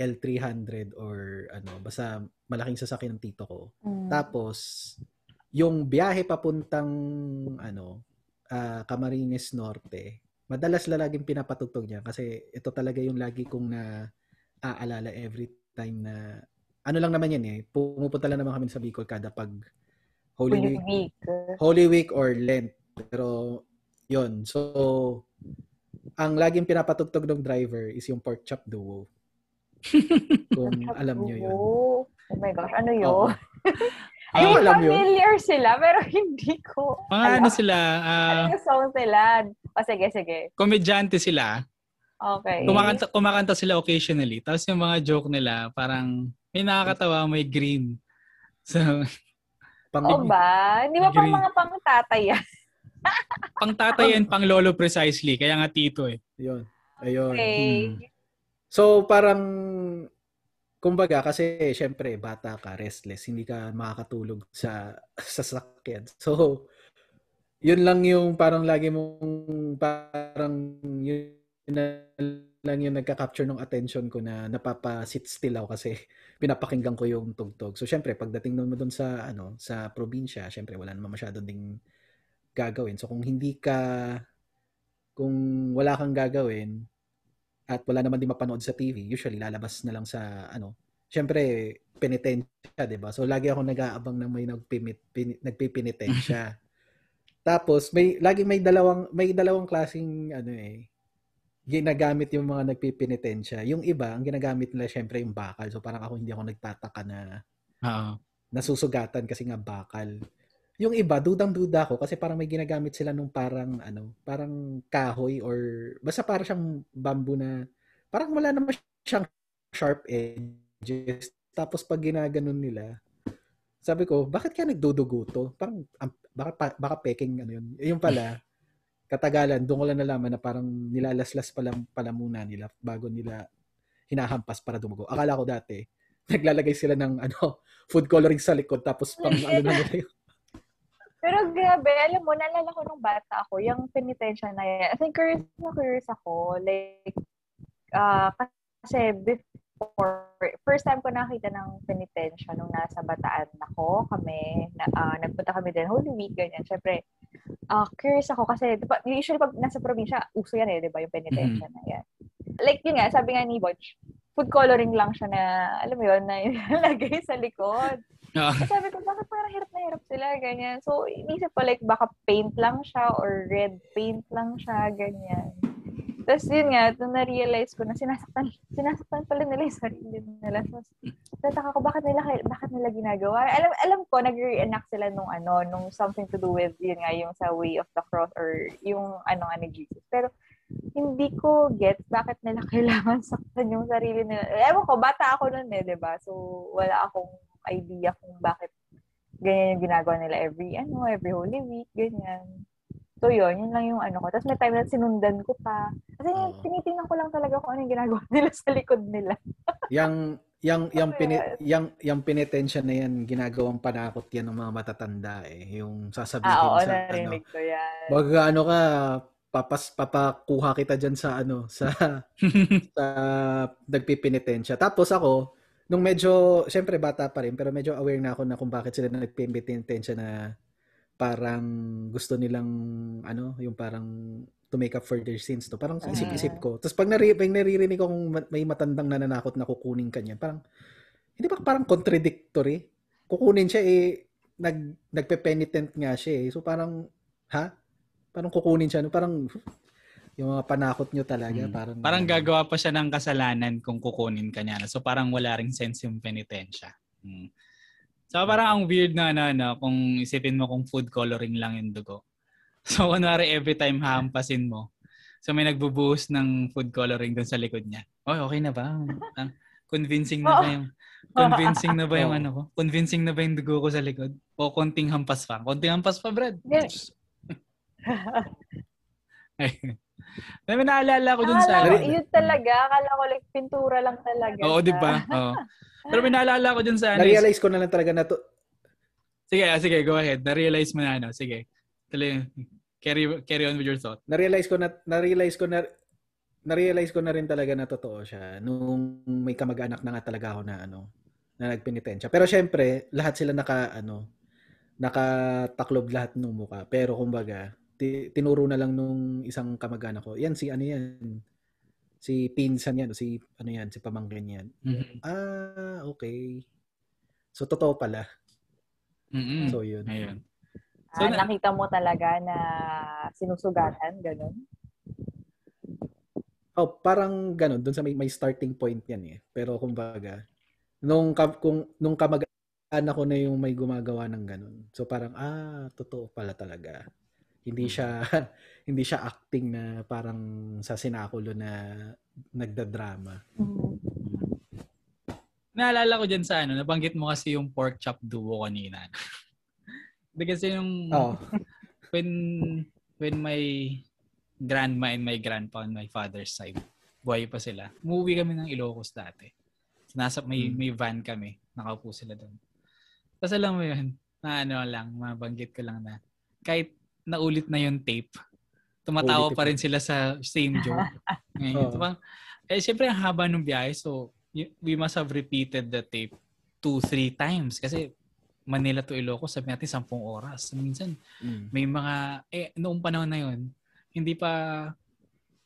L300 or ano, basta malaking sasakyan ng tito ko. Mm. Tapos yung biyahe papuntang ano, uh, Camarines Norte, madalas lalaging pinapatugtog niya kasi ito talaga yung lagi kong na aalala every time na ano lang naman yan eh, pumupunta lang naman kami sa Bicol kada pag Holy, Holy Week, Week. Holy Week or Lent. Pero, yon So, ang laging pinapatugtog ng driver is yung pork chop duo. <laughs> Kung alam nyo yun. Oh my gosh, ano yun? Oh. Ay, oh, alam familiar yun? sila, pero hindi ko. Mga ano sila? <laughs> Uh, ano song sila? O, sige, sige. Komedyante sila. Okay. Kumakanta, kumakanta sila occasionally. Tapos yung mga joke nila, parang May nakakatawa, may green. So, pang, Oo ba? Hindi ba pang mga pang tatay yan? Pang tatay and pang lolo precisely. Kaya nga tito eh. Yun. Ayun. Okay. Hmm. So, parang kumbaga kasi syempre bata ka, restless, hindi ka makakatulog sa <laughs> sa sasakyan. So yun lang yung parang lagi mong parang yun na lang yung nagka-capture ng attention ko na napapa-sit still ako kasi pinapakinggan ko yung tugtog. So syempre pagdating naman doon sa ano sa probinsya, syempre wala naman masyado ding gagawin. So kung hindi ka kung wala kang gagawin, at wala naman din mapanood sa TV, usually lalabas na lang sa ano. Syempre, penitensya, 'di ba? So lagi ako nag-aabang na may nagpimit pin, nagpipinitensya. <laughs> Tapos may lagi may dalawang may dalawang klasing ano eh ginagamit yung mga nagpipinitensya. Yung iba, ang ginagamit nila syempre yung bakal. So parang ako hindi ako nagtataka na Oo. nasusugatan kasi nga bakal. Yung iba, dudang-duda ko kasi parang may ginagamit sila nung parang ano, parang kahoy or basta parang siyang bamboo na parang wala naman siyang sharp edges. Tapos pag ginaganon nila, sabi ko, bakit kaya nagdudugo to? Parang um, baka baka peking ano yun. Yung pala, <laughs> katagalan, doon ko lang nalaman na parang nilalaslas pala, pala muna nila bago nila hinahampas para dumugo. Akala ko dati, <laughs> naglalagay sila ng ano, food coloring sa likod tapos pang <laughs> ano na nila yung pero grabe, alam mo, naalala ko nung bata ako, yung penitensya na yan. I think curious na curious ako. Like, uh, kasi before, first time ko nakita ng penitensya nung nasa Bataan ako, kami, na, uh, nagpunta kami din, Holy Week, ganyan. Siyempre, uh, curious ako kasi, usually pag nasa probinsya, uso yan eh, di ba, yung penitensya mm-hmm. na yan. Like, yun nga, sabi nga ni Butch, food coloring lang siya na, alam mo yun, na <laughs> ilagay sa likod. Uh. sabi ko, bakit parang hirap na hirap sila, ganyan. So, inisip ko like, baka paint lang siya or red paint lang siya, ganyan. Tapos yun nga, nung na-realize ko na sinasaktan, sinasaktan pala nila yung sarili nila. So, tataka ko, bakit nila, bakit nila ginagawa? Alam, alam ko, nag-reenact sila nung ano, nung something to do with, yun nga, yung sa way of the cross or yung ano nga ni. Pero, hindi ko get bakit nila <laughs> kailangan saktan yung sarili nila. Ewan ko, bata ako noon eh, di ba? So, wala akong idea kung bakit ganyan yung ginagawa nila every, ano, every Holy Week, ganyan. So, yun, yun lang yung ano ko. Tapos may time na sinundan ko pa. Kasi uh, tinitingnan ko lang talaga kung ano yung ginagawa <laughs> nila sa likod nila. yang yang <laughs> yang pini, yang yang penitensya na yan ginagawang panakot yan ng mga matatanda eh yung sasabihin ah, oo, sa ano ko yan. Wag ano ka papas papakuha kita diyan sa ano sa <laughs> sa nagpipinitensya tapos ako nung medyo, syempre bata pa rin, pero medyo aware na ako na kung bakit sila nagpimbitin-intention na parang gusto nilang, ano, yung parang to make up for their sins. No? Parang uh isip-isip ko. Tapos pag, nari, pag naririnig ko kung may matandang nananakot na kukunin kanya, parang, hindi ba parang contradictory? Kukunin siya eh, nag, nagpe-penitent nga siya eh. So parang, ha? Parang kukunin siya. No? Parang, yung mga panakot nyo talaga. Hmm. Parang, parang gagawa pa siya ng kasalanan kung kukunin ka niya. So parang wala ring sense yung penitensya. Hmm. So parang ang weird na na, na kung isipin mo kung food coloring lang yung dugo. <laughs> So kunwari every time hampasin mo, so may nagbubuhos ng food coloring dun sa likod niya. Oh, okay na ba? Convincing na ba yung <laughs> convincing na ba yung ano ko? Convincing na ba yung dugo ko sa likod? O konting hampas pa? Konting hampas pa, Brad. Yes. <laughs> May naalala ko dun sa... Ko, yun talaga. Akala ko like pintura lang talaga. Oo, di ba? Oo. Pero may naalala ko dun sa... Ano, Na-realize ko na lang talaga na to... Sige, ah, sige, go ahead. Na-realize mo na ano. Sige. Tuloy, carry, carry on with your thought. Na-realize ko na... Na-realize ko na... Na-realize ko na rin talaga na totoo siya nung may kamag-anak na nga talaga ako na ano na nagpenitensya. Pero syempre, lahat sila naka ano nakataklob lahat ng muka. Pero kumbaga, tinuro na lang nung isang kamag-anak ko, yan si ano yan, si pinsan yan, si ano yan, si pamangkin yan. Mm-hmm. Ah, okay. So, totoo pala. Mm-hmm. So, yun. Ayun. So, ah, nakita mo talaga na sinusugatan, ganun? Oh, parang ganun. Doon sa may, may starting point yan eh. Pero kumbaga, nung, kung, nung kamag-anak ko na yung may gumagawa ng ganun. So parang, ah, totoo pala talaga. Hindi mm. siya <laughs> hindi siya acting na parang sa sinakulo na nagdadrama. Mm. naalala ko dyan sa ano, nabanggit mo kasi yung pork chop duo kanina. <laughs> Hindi kasi yung oh. <laughs> when when my grandma and my grandpa on my father's side, buhay pa sila. Umuwi kami ng Ilocos dati. Nasa may hmm. may van kami. Nakaupo sila doon. Tapos alam mo yun, na ano lang, mabanggit ko lang na kahit naulit na yung tape, tumatawa Ulit pa rin sila sa same joke. <laughs> Ngayon, oh. diba? Eh, siyempre, ang haba ng biyahe. So, we must have repeated the tape two, three times. Kasi Manila to Ilocos, sabi natin, sampung oras. Minsan, mm. may mga, eh, noong panahon na yun, hindi pa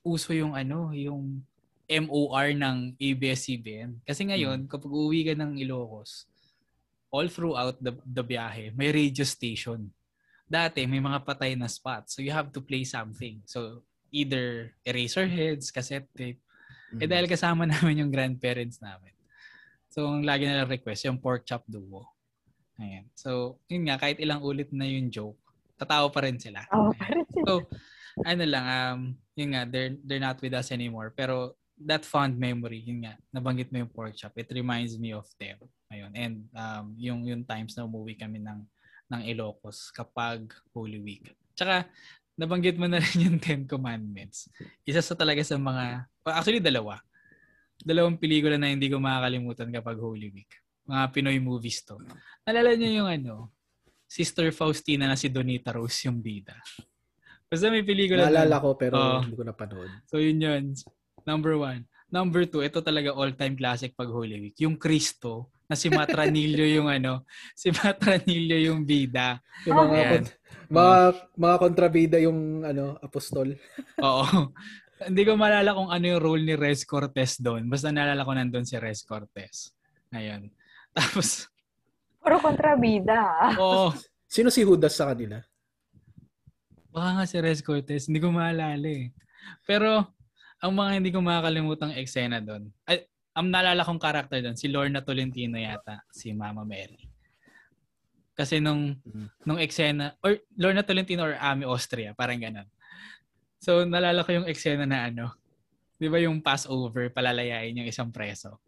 uso yung ano, yung MOR ng ABS-CBN. Kasi ngayon, mm. kapag uwi ka ng Ilocos, all throughout the, the biyahe, may radio station. Dati, may mga patay na spots. So, you have to play something. So, either Eraserheads, cassette tape. Mm. Eh, dahil kasama <laughs> namin yung grandparents namin. So, ang lagi nila request, yung pork chop duo. Ayan. So, yun nga, kahit ilang ulit na yung joke, tatawa pa rin sila. Oh. So, ano lang, um, yun nga, they're, they're not with us anymore. Pero that fond memory, yun nga, nabanggit mo yung pork chop, it reminds me of them. Ayun. And um, yung, yung times na umuwi kami ng, ng Ilocos kapag Holy Week. Tsaka, nabanggit mo na rin yung Ten Commandments. Isa sa talaga sa mga, actually dalawa. Dalawang pelikula na hindi ko makakalimutan kapag Holy Week mga Pinoy movies to. Nalala niyo yung ano, Sister Faustina na si Donita Rose yung bida. Basta may pelikula. Naalala ko pero uh, hindi ko napanood. So yun yun. Number one. Number two, ito talaga all-time classic pag Holy Week. Yung Kristo na si Matranillo yung ano, si Matranillo yung bida. Yung mga, Ayan. mga, mga kontrabida yung ano, apostol. Oo. Hindi ko maalala kung ano yung role ni Rez Cortez doon. Basta naalala ko nandun si Rez Cortez. Ngayon. Tapos, Puro kontrabida. Oo. Sino si Judas sa kanila? Baka nga si Rez Cortez. Hindi ko maalala eh. Pero, ang mga hindi ko makakalimutang eksena doon, ay, ang naalala kong karakter doon, si Lorna Tolentino yata, si Mama Mary. Kasi nung, mm. nung eksena, or Lorna Tolentino or Ami Austria, parang ganun. So, naalala ko yung eksena na ano, di ba yung Passover, palalayain yung isang preso.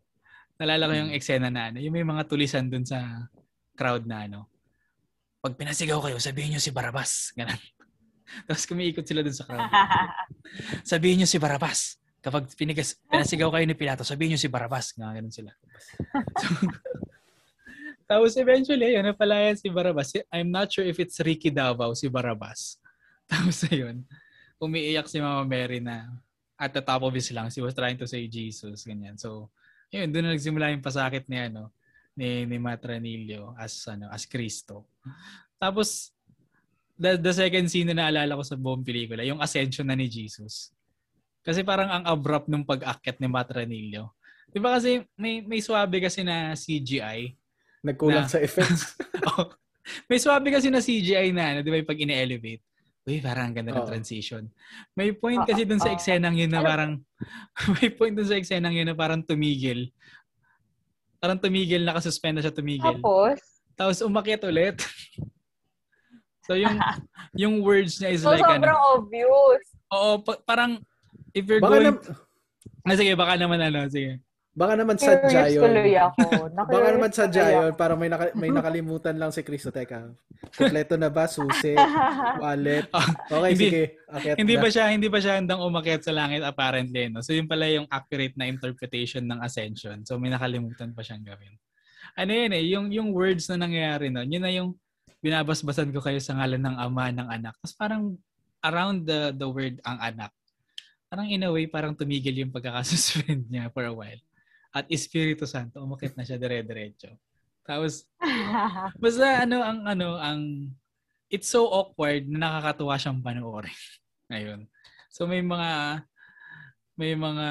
Nalala ko yung mm. eksena na ano, yung may mga tulisan dun sa crowd na ano. Pag pinasigaw kayo, sabihin nyo si Barabas. Ganun. <laughs> Tapos kumiikot sila dun sa crowd. <laughs> sabihin nyo si Barabas. Kapag pinigas, pinasigaw kayo ni Pilato, sabihin nyo si Barabas. Nga, ganun sila. So, <laughs> tapos eventually, yun, napalayan si Barabas. I'm not sure if it's Ricky Davao, si Barabas. <laughs> Tapos ayun, umiiyak si Mama Mary na at the top of his lungs, he was trying to say Jesus, ganyan. So, yun, doon na nagsimula yung pasakit ni ano ni ni Matranillo as ano as Kristo. Tapos the, the second scene na naalala ko sa buong pelikula, yung ascension na ni Jesus. Kasi parang ang abrupt nung pag-akyat ni Matranillo. 'Di ba kasi may may swabe kasi na CGI nagkulang na, sa effects. <laughs> oh, may swabe kasi na CGI na, ano, 'di ba, pag ine-elevate. Uy, parang ganda ng oh. transition. May point kasi dun sa eksenang yun na parang, <laughs> may point dun sa eksenang yun na parang tumigil. Parang tumigil, nakasuspend na siya tumigil. Tapos? Tapos umakyat ulit. <laughs> so yung yung words niya is so, like sobrang ano. obvious. Oo, pa- parang if you're baka going... Na, ah, sige, baka naman ano, sige. Baka naman sa <laughs> yun. ako. Baka naman sa yun. Para may, naka, may nakalimutan lang si Cristo. Teka, kompleto na ba? Susi? <laughs> Wallet? Ah, okay, hindi, sige. Akyat hindi na. ba siya hindi ba siya handang umakyat sa langit apparently, no? So yun pala yung accurate na interpretation ng ascension. So may nakalimutan pa siyang gawin. Ano yun eh, yung, yung words na nangyayari no, yun na yung binabasbasan ko kayo sa ngalan ng ama ng anak. Tapos parang around the the word ang anak, parang in a way, parang tumigil yung pagkakasuspend <laughs> niya for a while at Espiritu Santo, umakit na siya dire-diretso. Tapos, <laughs> basta ano, ang ano, ang, it's so awkward na nakakatuwa siyang panoorin. <laughs> Ngayon. So may mga, may mga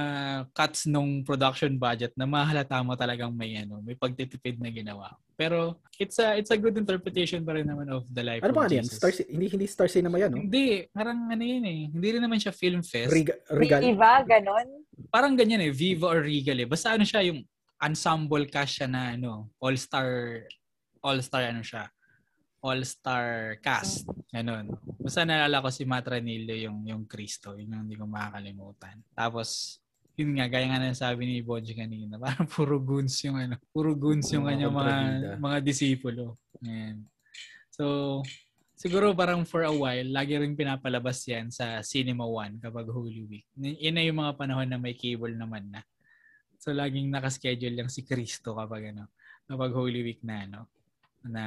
cuts nung production budget na mahalata mo talagang may ano, may pagtitipid na ginawa. Pero it's a it's a good interpretation pa rin naman of the life ano of ba yan? Star, hindi hindi Star Cinema yan, no? Hindi, parang ano yun eh. Hindi rin naman siya film fest. Riga, Regal. Viva, ganon? Parang ganyan eh, Viva or Regal eh. Basta ano siya yung ensemble cast siya na ano, all-star all-star ano siya. All-star cast. Ganun. Basta naalala ko si Matranillo yung yung Cristo, yun yung hindi ko makakalimutan. Tapos yun nga, gaya nga na sabi ni Bonji kanina, <laughs> parang puro goons yung ano, puro goons yung kanyang mga, mga disipulo. Ayan. So, siguro parang for a while, lagi rin pinapalabas yan sa Cinema One kapag Holy Week. Yan na yung mga panahon na may cable naman na. So, laging nakaschedule lang si Kristo kapag ano, kapag Holy Week na ano, na,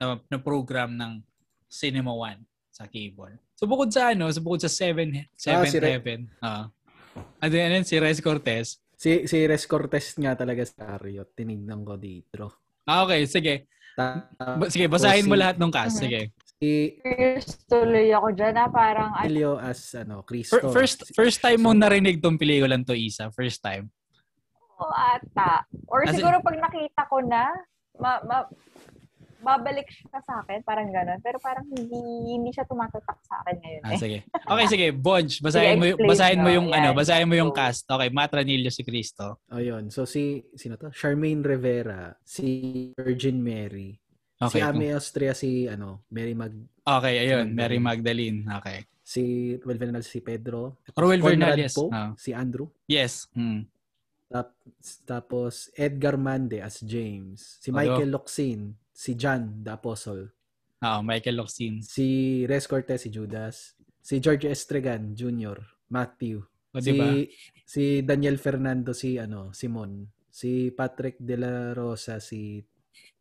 na, na program ng Cinema One sa cable. So, bukod sa ano, so bukod sa Seven, Seventh ah, si Heaven, uh, ano yan, si Rez Cortez. Si, si Rez Cortez nga talaga sa Rio. Tinignan ko dito. Ah, okay. Sige. Ta- sige, basahin si, mo lahat ng cast. Sige. Si tuloy ako dyan na parang Emilio as ano, Cristo. First first time mo narinig tong pelikulang to, Isa? First time? Oo, ata. Or As siguro pag nakita ko na, ma, ma, babalik siya sa akin, parang gano'n. Pero parang hindi hindi siya tumatatak sa akin ngayon. Ah, eh. sige. Okay, sige. Bonj, basahin mo basahin mo yung no, ano, basahin mo yung so, cast. Okay, Matranillo si Cristo. Oh, yun. So si sino to? Charmaine Rivera, si Virgin Mary. Okay. Si Ami Austria si ano, Mary Mag Okay, ayun, Mary Magdalene. Okay. Si Ruel Vernal si Pedro. Ruel Vernal, yes. Po, oh. Si Andrew. Yes. Hmm. Tapos Edgar Mande as James. Si Michael Loxin si John the Apostle. Oo, Michael Locsin. Si Res Cortez, si Judas. Si George Estregan Jr., Matthew. O, si, diba? si Daniel Fernando, si ano, Simon. Si Patrick De La Rosa, si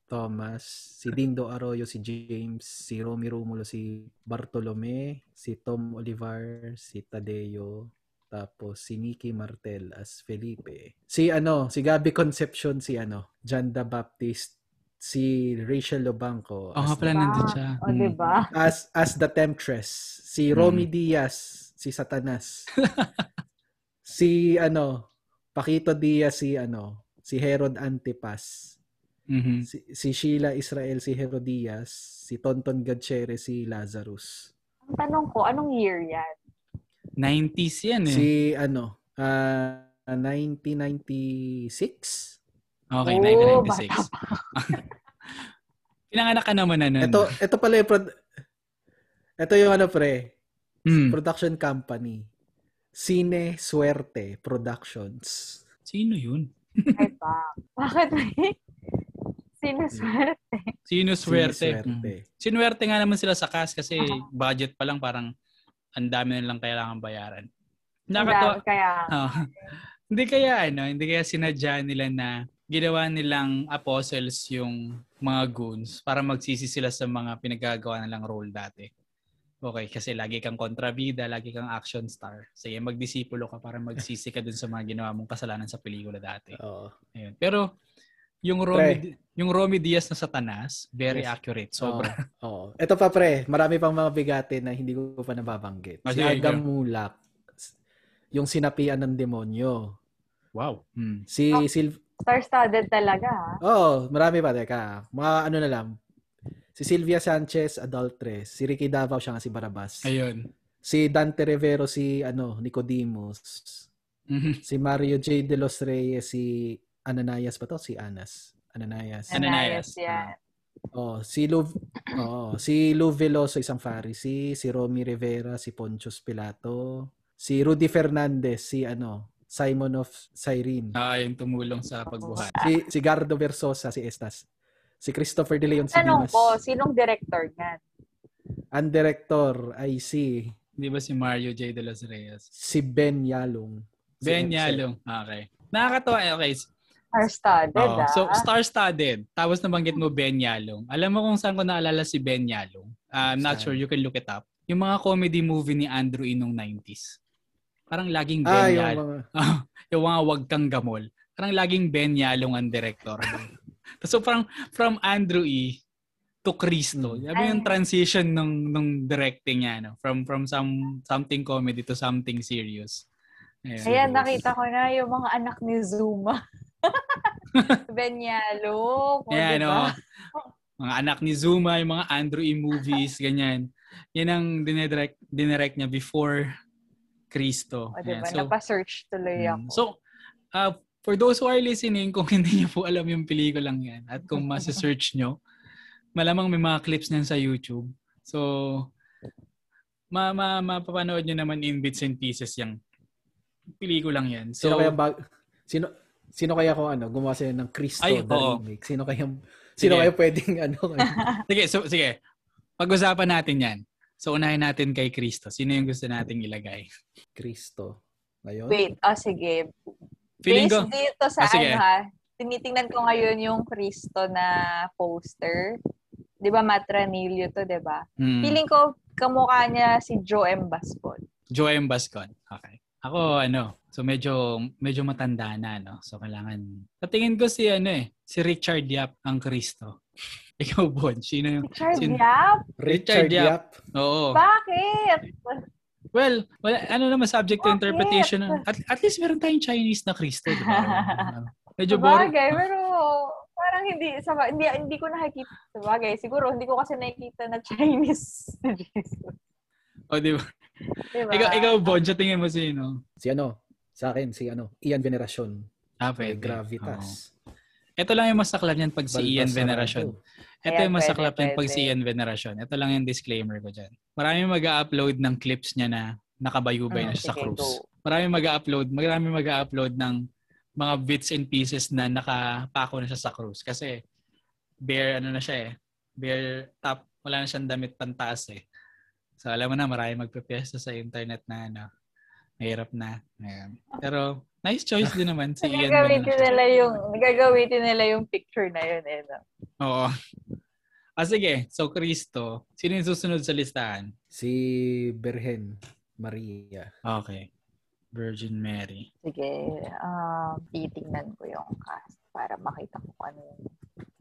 Thomas. Si Dindo Arroyo, si James. Si Romy Romulo, si Bartolome. Si Tom Olivar, si Tadeo. Tapos si Nicky Martel as Felipe. Si ano, si Gabi Concepcion, si ano, John the Baptist si Rachel Lobanco. Oh, nga pala nandun siya. O, oh, diba? As, as the temptress. Si Romy hmm. Diaz, si Satanas. <laughs> si, ano, Pakito Diaz, si, ano, si Herod Antipas. Mm-hmm. Si, si Sheila Israel, si Herodias. Si Tonton Gadchere, si Lazarus. Ang tanong ko, anong year yan? 90s yan eh. Si, ano, uh, 1996? Okay, oh, 1996. <laughs> Pinanganak ka naman na nun. Ito, ito pala yung prod- ito yung ano pre, mm. production company. Cine Suerte Productions. Sino yun? Ay ba? Bakit Sino Suerte? Sino Suerte? Sino Suerte. Mm. Sinuwerte nga naman sila sa cast kasi budget pa lang parang ang dami na lang kailangan bayaran. Nakatawa. Kaya. Oh. <laughs> hindi kaya ano, hindi kaya sinadya nila na ginawa nilang apostles yung mga goons para magsisi sila sa mga pinagagawa nilang role dati. Okay, kasi lagi kang kontrabida, lagi kang action star. Sige, magdisipulo ka para magsisi ka dun sa mga ginawa mong kasalanan sa pelikula dati. Oo. Ayun. Pero yung Romy, pre. yung Romy Diaz na Satanas, very yes. accurate. Sobra. Oo. Oh. Ito pa pre, marami pang mga bigate na hindi ko pa nababanggit. Oh, si Agam Mulak, yung sinapian ng demonyo. Wow. Hmm. Si oh. Sil- Star-studded talaga. Oo, oh, marami pa. Teka, mga ano na lang. Si Sylvia Sanchez, adultress. Si Ricky Davao, siya nga si Barabas. Ayun. Si Dante Rivero, si ano, Nicodemus. Mm-hmm. Si Mario J. De Los Reyes, si Ananias ba to? Si Anas. Ananias. Ananias, yeah. Oh, si Lou oh, si Lou Veloso isang Pharisee, si Romy Rivera, si Pontius Pilato, si Rudy Fernandez, si ano, Simon of Cyrene. Ah, yung tumulong sa pagbuhat. Si, si Gardo Versosa, si Estas. Si Christopher De Leon Tanong ko, sinong director niyan? Ang director ay si... Di ba si Mario J. De Los Reyes? Si Ben Yalong. Ben si Yalong. Okay. Nakakatawa. Okay. Star-studded, oh, ah. So, star-studded. Tapos nabanggit mo Ben Yalong. Alam mo kung saan ko naalala si Ben Yalong? Uh, I'm not sure. You can look it up. Yung mga comedy movie ni Andrew Inong 90s. Parang laging Ben ah, Yalong. Yung mga... <laughs> yung mga wag kang gamol. Parang laging Ben Yalong ang director. <laughs> so parang from Andrew E. to Cristo. Hmm. Sabi yung transition ng nung directing niya no? from from some something comedy to something serious. Ayan, Ayan nakita ko na yung mga anak ni Zuma. <laughs> ben Yalong. Ayan, diba? no? mga anak ni Zuma, yung mga Andrew E. movies, ganyan. Yan ang dinirect, dinirect niya before Kristo. O, diba? Yeah. So, Napa-search tuloy hmm. ako. So, uh, for those who are listening, kung <laughs> hindi niyo po alam yung pelikulang yan at kung masa-search <laughs> nyo, malamang may mga clips niyan sa YouTube. So, ma ma mapapanood nyo naman in bits and pieces yung pelikulang yan. So, sino kaya bag, sino sino kaya ko ano gumawa sila ng Cristo ay, the oo. remake? Sino kaya sino sige. kaya pwedeng ano? <laughs> sige, so sige. Pag-usapan natin 'yan. So unahin natin kay Cristo. Sino yung gusto nating ilagay? Cristo. Ngayon? Wait, oh sige. Feeling Based ko, dito sa oh, ano ha, tinitingnan ko ngayon yung Cristo na poster. 'Di ba Matranillo to, 'di ba? Hmm. Feeling ko kamukha niya si Joe M. Bascon. Joe M. Bascon. Okay. Ako ano, so medyo medyo matanda na no. So kailangan sa tingin ko si ano eh, si Richard Yap ang Kristo. Ikaw, Bon, sino yung... Richard sino, Yap? Richard Yap? Oo. Bakit? Well, wala, ano naman subject to interpretation. At, at least meron tayong Chinese na Kristo, di ba? <laughs> Medyo boring. Sabagay, pero parang hindi, sa, hindi, hindi ko nakikita. Sabagay, siguro hindi ko kasi nakikita na Chinese <laughs> na Jesus. O, di ba? Diba? Ikaw, ikaw Bon, sa tingin mo sino? Si ano? Sa akin, si ano? Ian Veneracion. Ah, pwede. Gravitas. Oh. Ito lang yung masaklap niyan pag si Ian Veneracion. Ito yung masaklap niyan pag si Ian Veneracion. Ito lang yung disclaimer ko dyan. Marami mag-upload ng clips niya na nakabayubay na siya sa cruise. Marami mag-upload, marami mag-upload ng mga bits and pieces na nakapako na siya sa cruise. Kasi bare ano na siya eh. Bare top. Wala na siyang damit pantaas eh. So alam mo na, marami magpe-pesta sa internet na ano, mahirap na. Ayan. Pero nice choice din naman si Ian. Gagamitin nila yung, gagamitin nila yung picture na yun. Eh, no? Oo. Ah, sige. So, Kristo. Sino yung susunod sa listahan? Si Berhen Maria. Okay. Virgin Mary. Sige. Um, titingnan ko yung cast para makita ko ano yung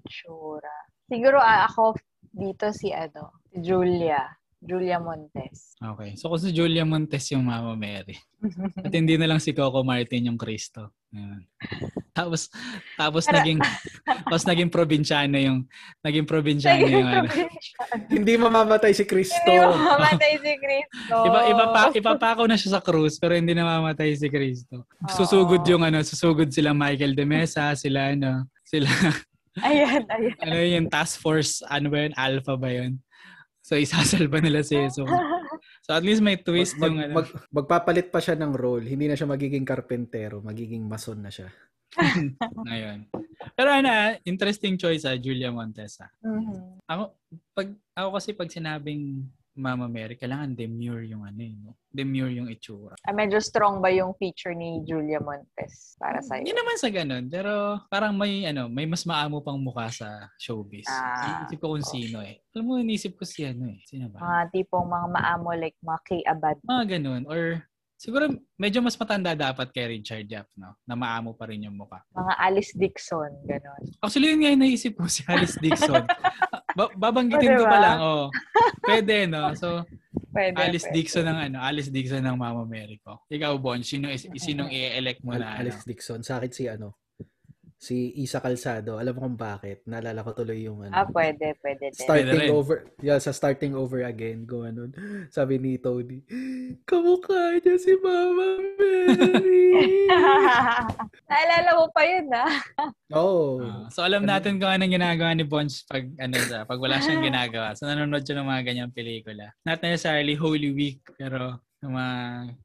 tsura. Siguro uh, ako dito si ano, si Julia. Julia Montes. Okay. So kung si Julia Montes yung Mama Mary. <laughs> At hindi na lang si Coco Martin yung Kristo. Ayan. <laughs> Tapos tapos Para, naging <laughs> tapos naging probinsyano yung naging probinsyano yung ano. hindi mamamatay si Kristo. Hindi mamamatay si Kristo. Iba iba pa ipapako na siya sa krus pero hindi na mamamatay si Kristo. Susugod yung ano, susugod sila Michael de Mesa, sila ano, sila Ayan, ayan. ano yung task force, ano ba yun? Alpha ba yun? So, isasalba nila si Jesus. So, at least may twist mag, yung ano. Mag, magpapalit pa siya ng role. Hindi na siya magiging karpentero. Magiging mason na siya. <laughs> Ngayon. Pero ano, ah, interesting choice ah, Julia Montes ah. Mm-hmm. Ako, pag, ako kasi pag sinabing Mama Mary, kailangan demure yung ano eh, no? Demure yung itsura. Ah, medyo strong ba yung feature ni Julia Montes para sa Hindi naman sa ganun, pero parang may ano, may mas maamo pang mukha sa showbiz. Ah, Isip ko kung okay. sino eh. Alam mo, inisip ko si ano eh. Sino ba? Mga tipong mga maamo like mga Kay Abad. Mga ganun. Or Siguro medyo mas matanda dapat kay Richard Yap, no? Na maamo pa rin yung mukha. Mga Alice Dixon, gano'n. Actually, yun nga yung naisip ko, si Alice Dixon. <laughs> ba- babanggitin oh, diba? ko pa lang, oh. Pwede, no? So, <laughs> pwede, Alice pwede. Dixon ng ano, Alice Dixon ng Mama Mary ko. Ikaw, Bon, sino, sinong i-elect mo na? Alice ano? Dixon. Sa akin si ano, si Isa Calzado. Alam mo kung bakit? Naalala ko tuloy yung ano. Ah, pwede, pwede din. Starting pwede over. Yeah, sa starting over again. Go ano. Sabi ni Tony, kamukha niya si Mama Mary. <laughs> Naalala mo pa yun, ah. Oo. Oh. Uh, so, alam natin kung anong ginagawa ni Bonch pag, ano, siya, pag wala siyang ginagawa. So, nanonood siya ng mga ganyang pelikula. Not necessarily Holy Week, pero mga,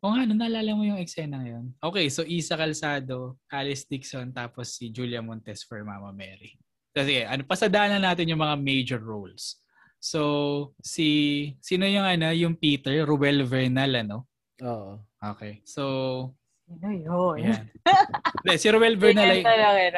o nga, no, naalala mo yung eksena yun. Okay, so Isa Calzado, Alice Dixon, tapos si Julia Montes for Mama Mary. Kasi ano, pasadaan na natin yung mga major roles. So, si, sino yung ano, yung Peter, Ruel Vernal, ano? Oo. Okay. So, Sino yun? Ayan. <laughs> De, si Ruel Vernal ay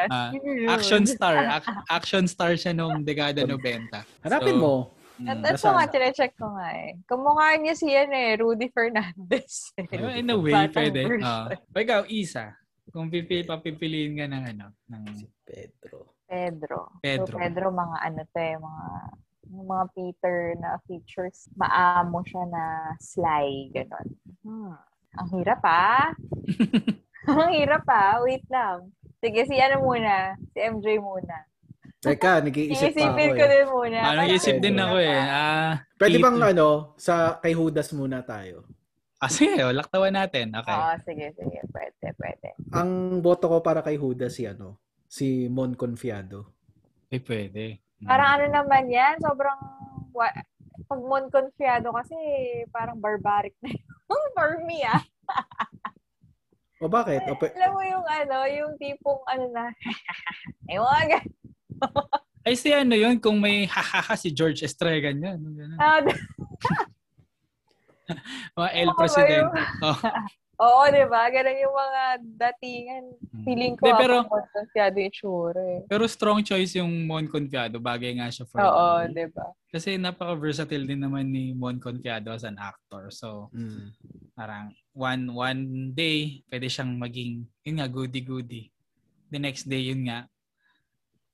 uh, action star. Ac- action star siya nung dekada 90. Hanapin so, mo. Mm, At ito nga, chinecheck ko nga eh. Kamukha niya si yan eh, Rudy Fernandez. Eh. In a way, Batang pwede. Uh, ikaw, Isa, kung pipili, papipiliin ka ng ano? Ng... Si Pedro. Pedro. Pedro. So, Pedro, mga ano to eh, mga mga Peter na features. Maamo siya na sly, gano'n. Hmm. Ang hirap ah. <laughs> Ang hirap ah. Wait lang. Sige, si ano muna? Si MJ muna. Teka, nag-iisip pa ako eh. ko din muna. Ah, nag-iisip din ako eh. Ah, Pwede bang ano, sa kay Judas muna tayo? Ah, sige, oh, laktawan natin. Okay. Oo, sige, sige. Pwede, pwede. Ang boto ko para kay Judas si ano, si Mon Confiado. Eh, pwede. Hmm. Parang ano naman yan, sobrang, pag Mon Confiado kasi, parang barbaric na yun. <laughs> For me, ah. O bakit? O, pe- Alam mo yung ano, yung tipong ano na, <laughs> gan- Ay, si ano yun, kung may hahaha si George Estrella niya. Ano. Ah, <laughs> Mga El Presidente. Oh. <laughs> Oo, di ba? Ganun yung mga datingan. Feeling ko Hindi, pero- ako konsyado yung tsura eh. Pero strong choice yung Mon Confiado. Bagay nga siya for Oo, di ba? Kasi napaka-versatile din naman ni Mon Confiado as an actor. So, Mm. parang one one day, pwede siyang maging, yun nga, goody-goody. The next day, yun nga.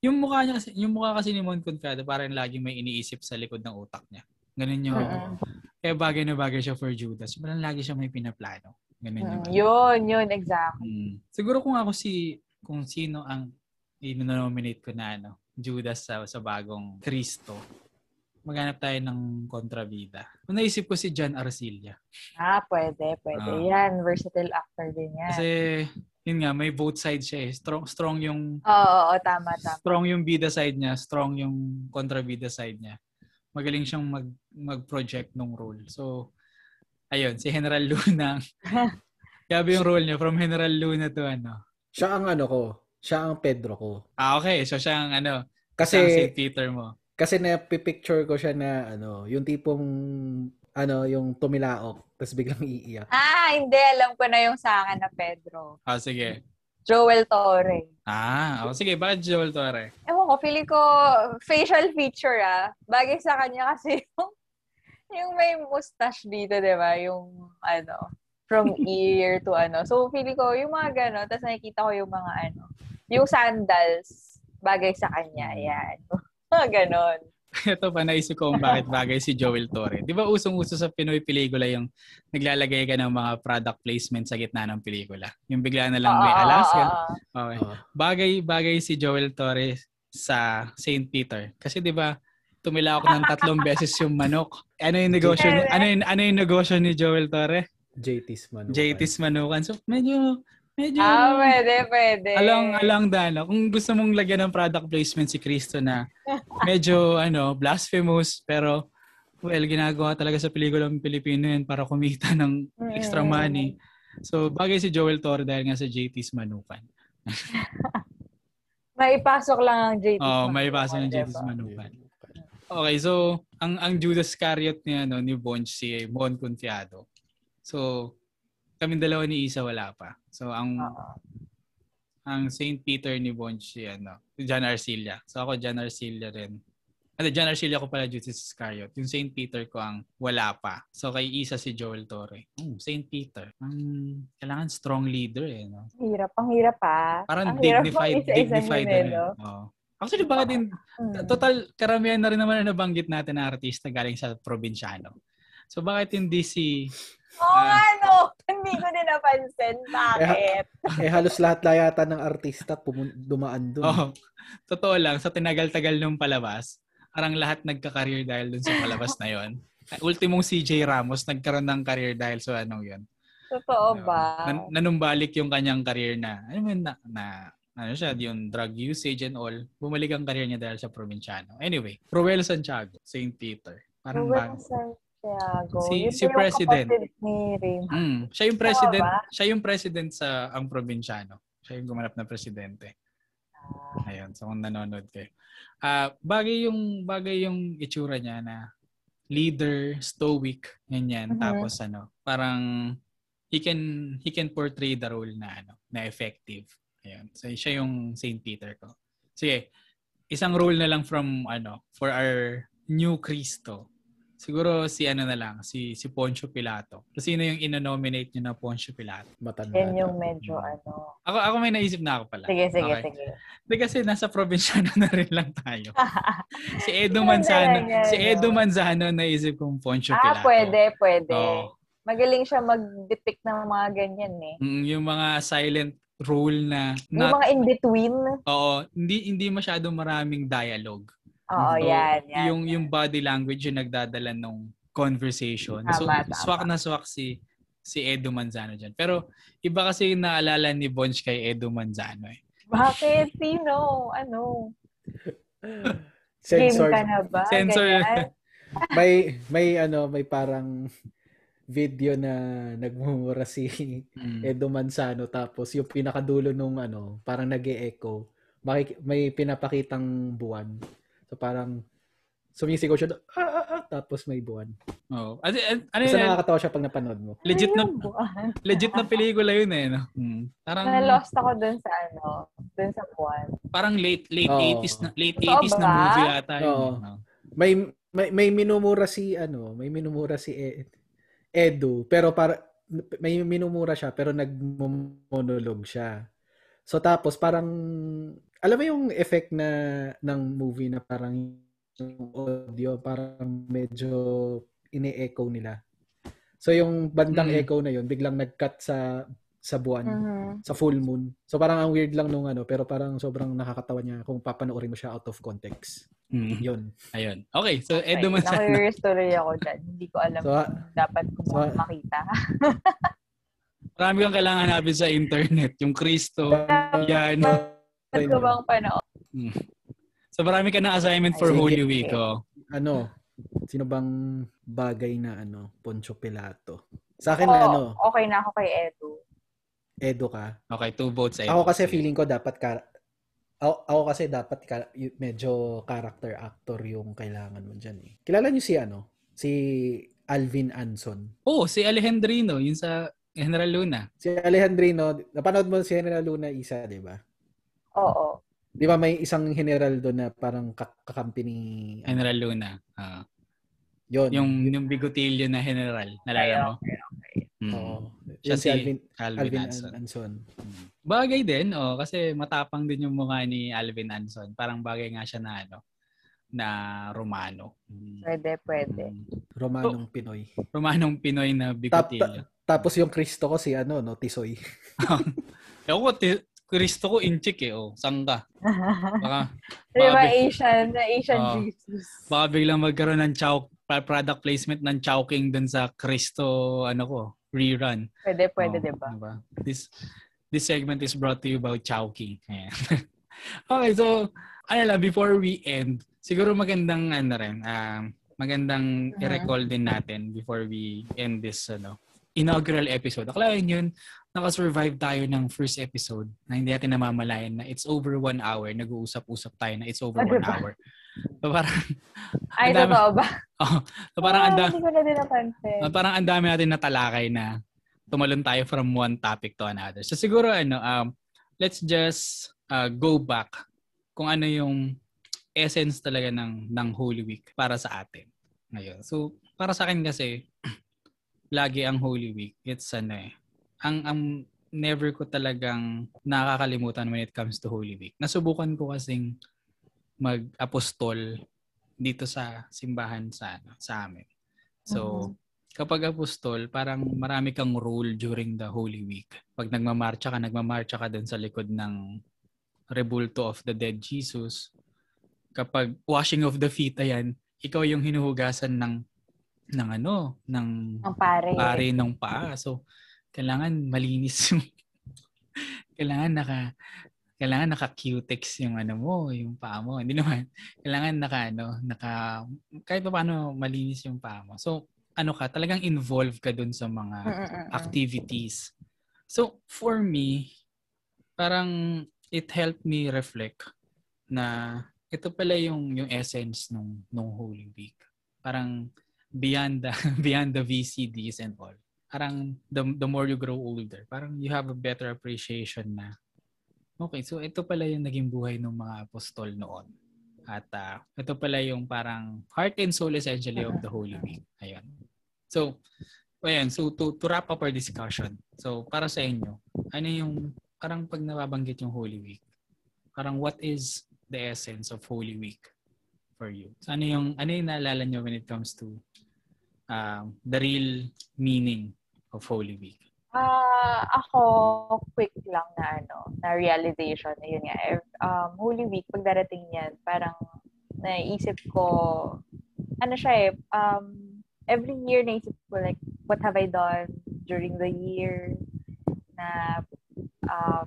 Yung mukha niya kasi, yung mukha kasi ni Mon Confiado, parang lagi may iniisip sa likod ng utak niya. Ganun yung, Mm-mm. kaya bagay na bagay siya for Judas. Parang lagi siya may pinaplano. Ganun yung, Mm, yun, yun, exactly. Mm. Siguro kung ako si kung sino ang i-nominate ko na ano, Judas sa sa bagong Kristo. Maghanap tayo ng kontrabida. Kung naisip ko si John Arcilla. Ah, pwede, pwede. Ah. Yan, versatile actor din yan. Kasi yun nga, may both sides siya eh. Strong strong yung Oo, oo, tama, tama. strong yung bida side niya, strong yung kontrabida side niya. Magaling siyang mag mag-project ng role. So ayun, si General Luna. <laughs> Grabe yung role niya from General Luna to ano. Siya ang ano ko. Siya ang Pedro ko. Ah, okay. So siya ang ano, Kasi siya ang St. Peter mo. kasi na-picture ko siya na ano, yung tipong ano, yung tumilaok tapos biglang iiyak. Ah, hindi. Alam ko na yung sa akin na Pedro. Ah, sige. Joel Torre. Ah, oh, sige. Bakit Joel Torre? Ewan ko, feeling ko facial feature ah. Bagay sa kanya kasi <laughs> yung, yung may mustache dito, di ba? Yung ano, from <laughs> ear to ano. So, feeling ko, yung mga gano'n, tapos nakikita ko yung mga ano, yung sandals, bagay sa kanya. Yan. <laughs> Mga gano'n. <laughs> Ito pa, naisip ko kung bakit bagay si Joel Torre. Di ba usong-uso sa Pinoy pelikula yung naglalagay ka ng mga product placement sa gitna ng pelikula? Yung bigla na lang may Oo, Alaska. oo, oo. Okay. Oo. Bagay, bagay si Joel Torre sa St. Peter. Kasi di ba, tumila ako ng tatlong <laughs> beses yung manok. Ano yung negosyo ni, ano yung, ano yung negosyo ni Joel Torre? JT's man. JT's Manukan. So, medyo, medyo, Ah, pwede, pwede. alang, alang dano. Kung gusto mong lagyan ng product placement si Cristo na <laughs> medyo, ano, blasphemous, pero, well, ginagawa talaga sa pelikulang Pilipino yun para kumita ng extra Mm. money. So, bagay si Joel Torre dahil nga sa JT's Manukan. <laughs> Maipasok lang ang JT. Oo, may pasok ng JT's Manukan. Okay, so, ang ang Judas Iscariot ni, ano, ni Bonch, si Mon Confiado. So, kami dalawa ni Isa wala pa. So, ang Oo. ang St. Peter ni Bonch, si, ano, John Arcilla. So, ako John Arcilla rin. Ano, John Arcilla ko pala Judas Iscariot. Yung St. Peter ko ang wala pa. So, kay Isa si Joel Torre. Oh, St. Peter. Ang kailangan strong leader eh. No? Hirap. Ang hirap pa. Parang ang hirap dignified, isa-isa dignified. yun, Ano, no? Oo. Actually, baka din, Mm. total, karamihan na rin naman na nabanggit natin na artista galing sa probinsyano. So, bakit hindi si... Oo nga, no. Hindi ko din napansin. Bakit? Eh halos lahat na yata ng artista pumun- dumaan doon. Oh, totoo lang, sa tinagal-tagal nung palabas, parang lahat nagka-career dahil dun sa palabas na yon. <laughs> Ultimong CJ Ramos, nagkaroon ng career dahil sa anong yun. Totoo ba? Nan- nanumbalik yung kanyang career na, ano yun, na, na ano siya, yung drug usage and all, bumalik ang career niya dahil sa probinsyano. Anyway, Roel Santiago, St. Peter. Parang Ruben bag- Santiago. Si- Yun si President. Ni Raymond. Mm, siya yung president, ba? siya yung president sa ang probinsyano. Siya yung gumanap na presidente. Ayun, so kung nanonood kayo. Ah, bagay yung bagay yung itsura niya na leader, stoic, ganyan. Mhm. Tapos ano, parang he can he can portray the role na ano, na effective. Ayun. So siya yung St. Peter ko. Sige, isang role na lang from ano, for our new Cristo. Siguro si ano na lang, si si Poncio Pilato. So, sino yung ino-nominate niyo na Poncio Pilato? Matanda. Yan yung na. medyo ano. Ako ako may naisip na ako pala. Sige, sige, Okay. sige. Hindi kasi nasa probinsyano na rin lang tayo. <laughs> Si Edo Manzano, si Edo no? Manzano naisip kong Poncio ah, Pilato. pwede, pwede. Oo. Magaling siya mag-depict ng mga ganyan eh. Mm, yung mga silent role na Yung not, mga in-between. oo, hindi hindi masyadong maraming dialogue. Oo, So, yan, yan. Yung yung body language yung nagdadala ng conversation. so Tama, tama. swak na swak si si Edo Manzano diyan. Pero iba kasi yung naalala ni Bonch kay Edo Manzano eh. Bakit? Sino? Ano? <laughs> Game Censored. ka na ba? Ganyan? <laughs> may may ano, may parang video na nagmumura si mm. Edo Manzano tapos yung pinakadulo nung ano, parang nag echo may, may pinapakitang buwan. So parang sumisigaw siya, ah, ah, ah, tapos may buwan. Oh. Ano, ano Basta nakakatawa siya pag napanood mo. Legit na legit na pelikula yun eh, no? Hmm. Parang Na-lost ako dun sa ano, dun sa buwan. Parang late late oh. 80s na late so, 80s na movie ata yun. Oh. No? May may may minumura si ano, may minumura si Ed, Edu, pero para may minumura siya pero nagmonolog siya. So tapos parang alam mo yung effect na ng movie na parang yung audio parang medyo ine-echo nila. So yung bandang mm. echo na yun biglang nag-cut sa sa buwan, uh-huh. sa full moon. So parang ang weird lang nung ano, pero parang sobrang nakakatawa niya kung papanoorin mo siya out of context. Mm. Yun. Ayun. Okay, so Edo okay, Manzano. Nakurious tuloy ako dyan. Hindi ko alam so, dapat ko so, makita. marami kang kailangan hanapin sa internet. Yung Kristo, yan. Ko bang panoorin? Hmm. So marami ka na assignment for Ay, Holy Week. Oh. Ano? Sino bang bagay na ano? Poncho Pilato. Sa akin oh, ano? Okay na ako kay Edo. Edo ka? Okay, two votes Edo. Ako kasi feeling ko dapat ka ako, ako kasi dapat ka, medyo character actor yung kailangan mo diyan eh. Kilala niyo si ano? Si Alvin Anson. Oh, si Alejandrino, yun sa General Luna. Si Alejandrino, napanood mo si General Luna isa, di ba? Oo. Di ba may isang general doon na parang kakampi ni... General Luna. Uh, yun. Yung, yung bigotilyo na general. Nalala mo? Okay, okay. Mm. Oo. Siya si Alvin, Alvin, Alvin Anson. Anson. Mm. Bagay din, oh, kasi matapang din yung mukha ni Alvin Anson. Parang bagay nga siya na ano, na Romano. Mm. Pwede, pwede. Mm. Romanong so, Pinoy. Romanong Pinoy na bigotilyo. Ta- ta- tapos yung Kristo ko si ano, no, Tisoy. <laughs> Ako, t- Kristo ko inchik eh, oh. Sangka. Baka, <laughs> baka diba Asian, na Asian uh, Jesus. Baka biglang magkaroon ng chow, product placement ng Chowking dun sa Kristo, ano ko, rerun. Pwede, pwede, oh, diba? diba? This, this segment is brought to you by Chowking. <laughs> okay, so, ano lang, before we end, siguro magandang, ano rin, uh, magandang uh-huh. i-recall din natin before we end this, ano, inaugural episode. Akalain yun, nakasurvive tayo ng first episode na hindi natin namamalayan na it's over one hour. Nag-uusap-usap tayo na it's over one hour. So parang... <laughs> Ay, dami, totoo ba? <laughs> Oh, so parang oh, anda, hindi ko na din napansin. Parang ang dami natin natalakay na tumalon tayo from one topic to another. So siguro, ano, um, let's just uh, go back kung ano yung essence talaga ng, ng Holy Week para sa atin ngayon. So, para sa akin kasi, <clears throat> lagi ang Holy Week. It's ano eh. Ang, ang never ko talagang nakakalimutan when it comes to Holy Week. Nasubukan ko kasing mag-apostol dito sa simbahan sa sa amin. So, mm-hmm. kapag apostol, parang marami kang role during the Holy Week. Pag nagmamarcha ka, nagmamarcha ka dun sa likod ng Rebulto of the Dead Jesus. Kapag washing of the feet, ayan, ikaw yung hinuhugasan ng ng ano, ng ng pare. pare ng paa. So, kailangan malinis <laughs> yung kailangan naka kailangan naka-cutex yung ano mo, yung paa mo. Hindi naman kailangan naka ano, naka kahit paano malinis yung paa mo. So, ano ka, talagang involved ka dun sa mga activities. So, for me, parang it helped me reflect na ito pala yung yung essence nung nung Holy Week. Parang beyond the <laughs> beyond the VCDs and all. Parang the, the more you grow older, parang you have a better appreciation na okay, so ito pala yung naging buhay ng mga apostol noon. At uh, ito pala yung parang heart and soul essentially of the Holy Week. Ayun. So, ayun, so to, to wrap up our discussion, so para sa inyo, ano yung parang pag nababanggit yung Holy Week, parang what is the essence of Holy Week for you? So, ano yung, ano yung naalala nyo when it comes to um, the real meaning of Holy Week? Uh, ako quick lang na ano, na realization na yun nga. Um, Holy Week pag darating yan, parang naisip ko ano siya eh, um, every year naisip ko like what have I done during the year na um,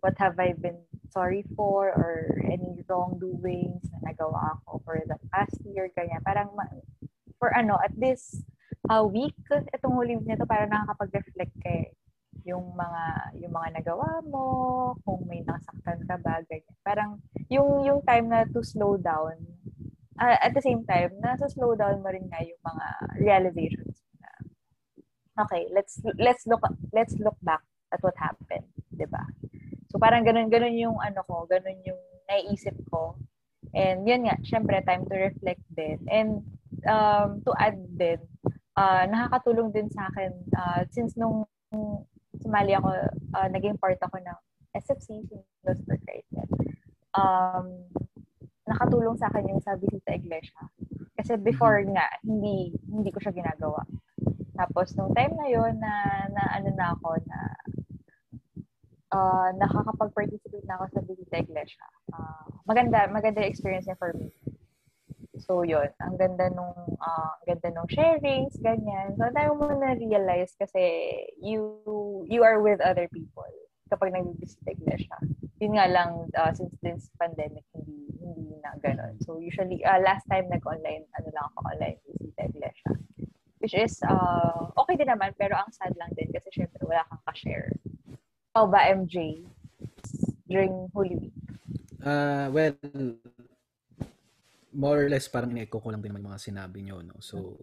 what have I been sorry for or any wrongdoings na nagawa ako for the past year, ganyan. Parang for ano, at this uh, week, itong Holy Week na to, para nakakapag-reflect ka eh. Yung mga, yung mga nagawa mo, kung may nasaktan ka ba, ganyan. Parang, yung, yung time na to slow down, uh, at the same time, nasa slow down mo rin nga yung mga realizations na, okay, let's, let's look, let's look back at what happened, di ba? So, parang ganun, ganun yung ano ko, ganun yung naiisip ko. And yun nga, syempre, time to reflect din. And um, to add din, uh, nakakatulong din sa akin uh, since nung sumali ako, uh, naging part ako ng SFC, Singles for Christ. Um, nakatulong sa akin yung sa Visita Iglesia. Kasi before mm-hmm. nga, hindi hindi ko siya ginagawa. Tapos nung time na yon na, na ano na ako na uh, nakakapag-participate na ako sa Visita Iglesia. Uh, maganda, maganda experience niya for me. So, yun. Ang ganda nung, uh, ang ganda nung sharings, ganyan. So, dahil mo na-realize kasi you, you are with other people kapag nag-visit iglesia. Yun nga lang, uh, since this pandemic, hindi, hindi na ganun. So, usually, uh, last time nag-online, ano lang ako, online visit iglesia. Which is, uh, okay din naman, pero ang sad lang din kasi syempre wala kang ka-share. Ikaw ba, MJ, during Holy Week? Uh, well, more or less parang in-echo ko lang din mga sinabi nyo, no? So,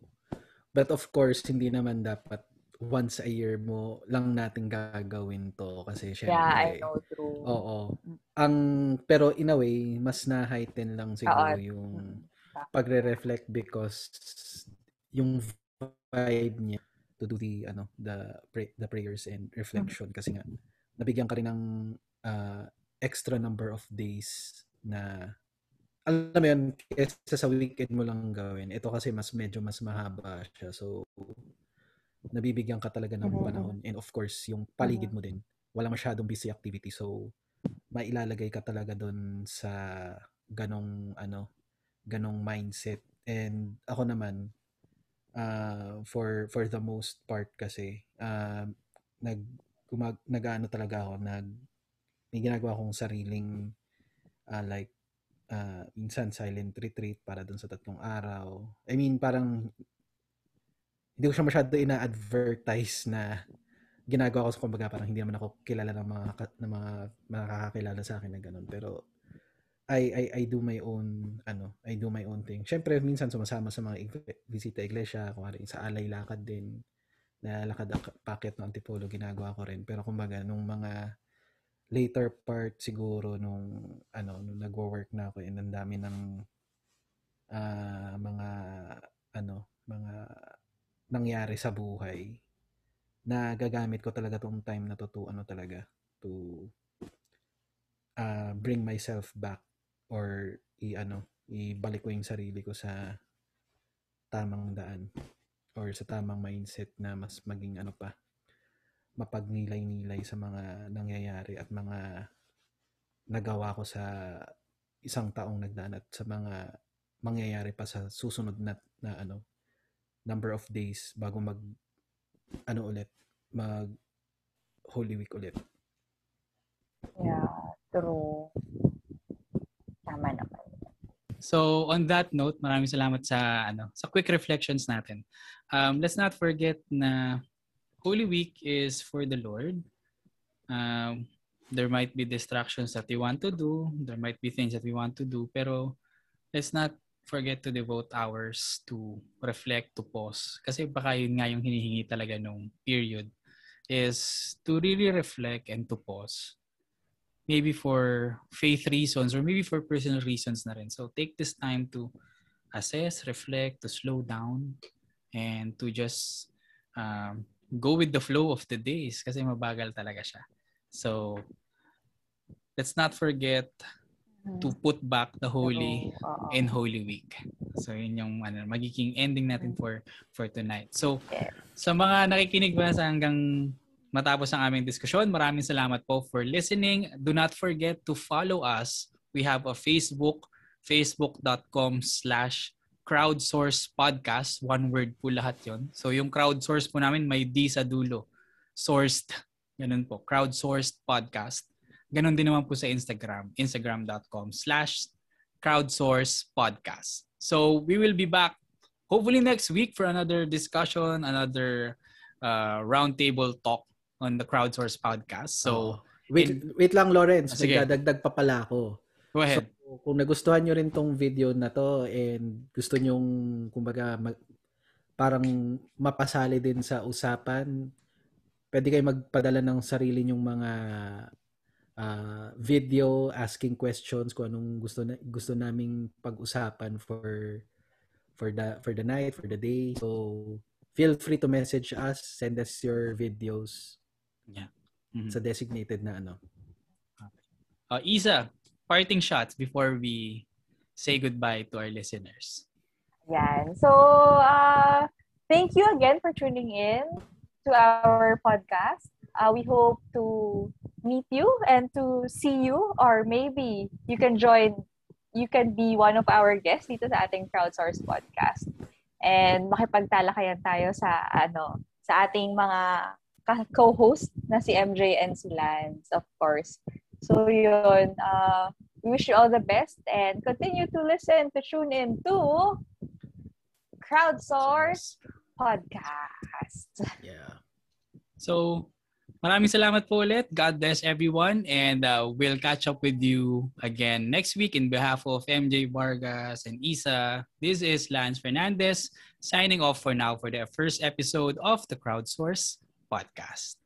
but of course, hindi naman dapat once a year mo lang natin gagawin to kasi syempre Yeah, I know true. Oo. Ang pero in a way mas na-heighten lang siguro Oo. yung pagre-reflect because yung vibe niya to do the ano the pray, the prayers and reflection mm-hmm. kasi nga nabigyan ka rin ng uh, extra number of days na alam mo yun, kesa sa weekend mo lang gawin. Ito kasi mas medyo mas mahaba siya. So, nabibigyan ka talaga ng mm-hmm. panahon. And of course, yung paligid mm-hmm. mo din, wala masyadong busy activity. So, mailalagay ka talaga doon sa ganong, ano, ganong mindset. And ako naman, uh, for for the most part kasi, uh, nag, gumag, nag-ano talaga ako, nag, may ginagawa akong sariling, uh, like, uh, minsan silent retreat para dun sa tatlong araw. I mean, parang hindi ko siya masyado ina-advertise na ginagawa ko sa kumbaga parang hindi naman ako kilala ng mga ng mga makakakilala sa akin na ganun pero I I I do my own ano I do my own thing. Syempre minsan sumasama sa mga bisita iglesia, kung sa alay lakad din na lakad packet ng antipolo ginagawa ko rin pero kumbaga nung mga later part siguro nung ano nung nagwo-work na ako and ang dami ng uh, mga ano mga nangyari sa buhay na gagamit ko talaga tong time na to to ano talaga to uh, bring myself back or i ano ibalik ko yung sarili ko sa tamang daan or sa tamang mindset na mas maging ano pa mapagnilay-nilay sa mga nangyayari at mga nagawa ko sa isang taong nagdaan at sa mga mangyayari pa sa susunod na, na ano number of days bago mag ano ulit mag Holy Week ulit. Yeah, true. Tama naman. So on that note, maraming salamat sa ano sa quick reflections natin. Um, let's not forget na Holy Week is for the Lord. Um, there might be distractions that we want to do. There might be things that we want to do. Pero let's not forget to devote hours to reflect, to pause. Kasi baka yun nga yung hinihingi talaga nung period is to really reflect and to pause. Maybe for faith reasons or maybe for personal reasons na rin. So take this time to assess, reflect, to slow down, and to just um, go with the flow of the days kasi mabagal talaga siya. So, let's not forget to mm-hmm. put back the holy oh, in Holy Week. So, yun yung ano, magiging ending natin for for tonight. So, sa mga nakikinig ba sa hanggang matapos ang aming diskusyon, maraming salamat po for listening. Do not forget to follow us. We have a Facebook, facebook.com slash crowdsource podcast. One word po lahat yon. So yung crowdsource po namin may D sa dulo. Sourced. Ganun po. Crowdsourced podcast. Ganun din naman po sa Instagram. Instagram.com slash crowdsource podcast. So we will be back hopefully next week for another discussion, another uh, roundtable talk on the Crowdsource podcast. So, oh. wait, in, wait lang Lawrence, may dadagdag pa pala ako. Go ahead. So, kung nagustuhan nyo rin tong video na to and gusto nyo kumbaga mag, parang mapasali din sa usapan, pwede kayo magpadala ng sarili nyong mga uh, video asking questions kung anong gusto na, gusto naming pag-usapan for for the for the night, for the day. So feel free to message us, send us your videos. Yeah. Mm-hmm. Sa designated na ano. Uh, Isa, parting shots before we say goodbye to our listeners. Yan. So, uh, thank you again for tuning in to our podcast. Uh, we hope to meet you and to see you or maybe you can join, you can be one of our guests dito sa ating Crowdsource podcast. And makipagtalakayan tayo sa ano sa ating mga co-host na si MJ and si Lance, of course. So yun, uh, we wish you all the best and continue to listen, to tune in to Crowdsource Podcast. Yeah. So, maraming salamat po ulit. God bless everyone and uh, we'll catch up with you again next week in behalf of MJ Vargas and Isa. This is Lance Fernandez signing off for now for the first episode of the Crowdsource podcast.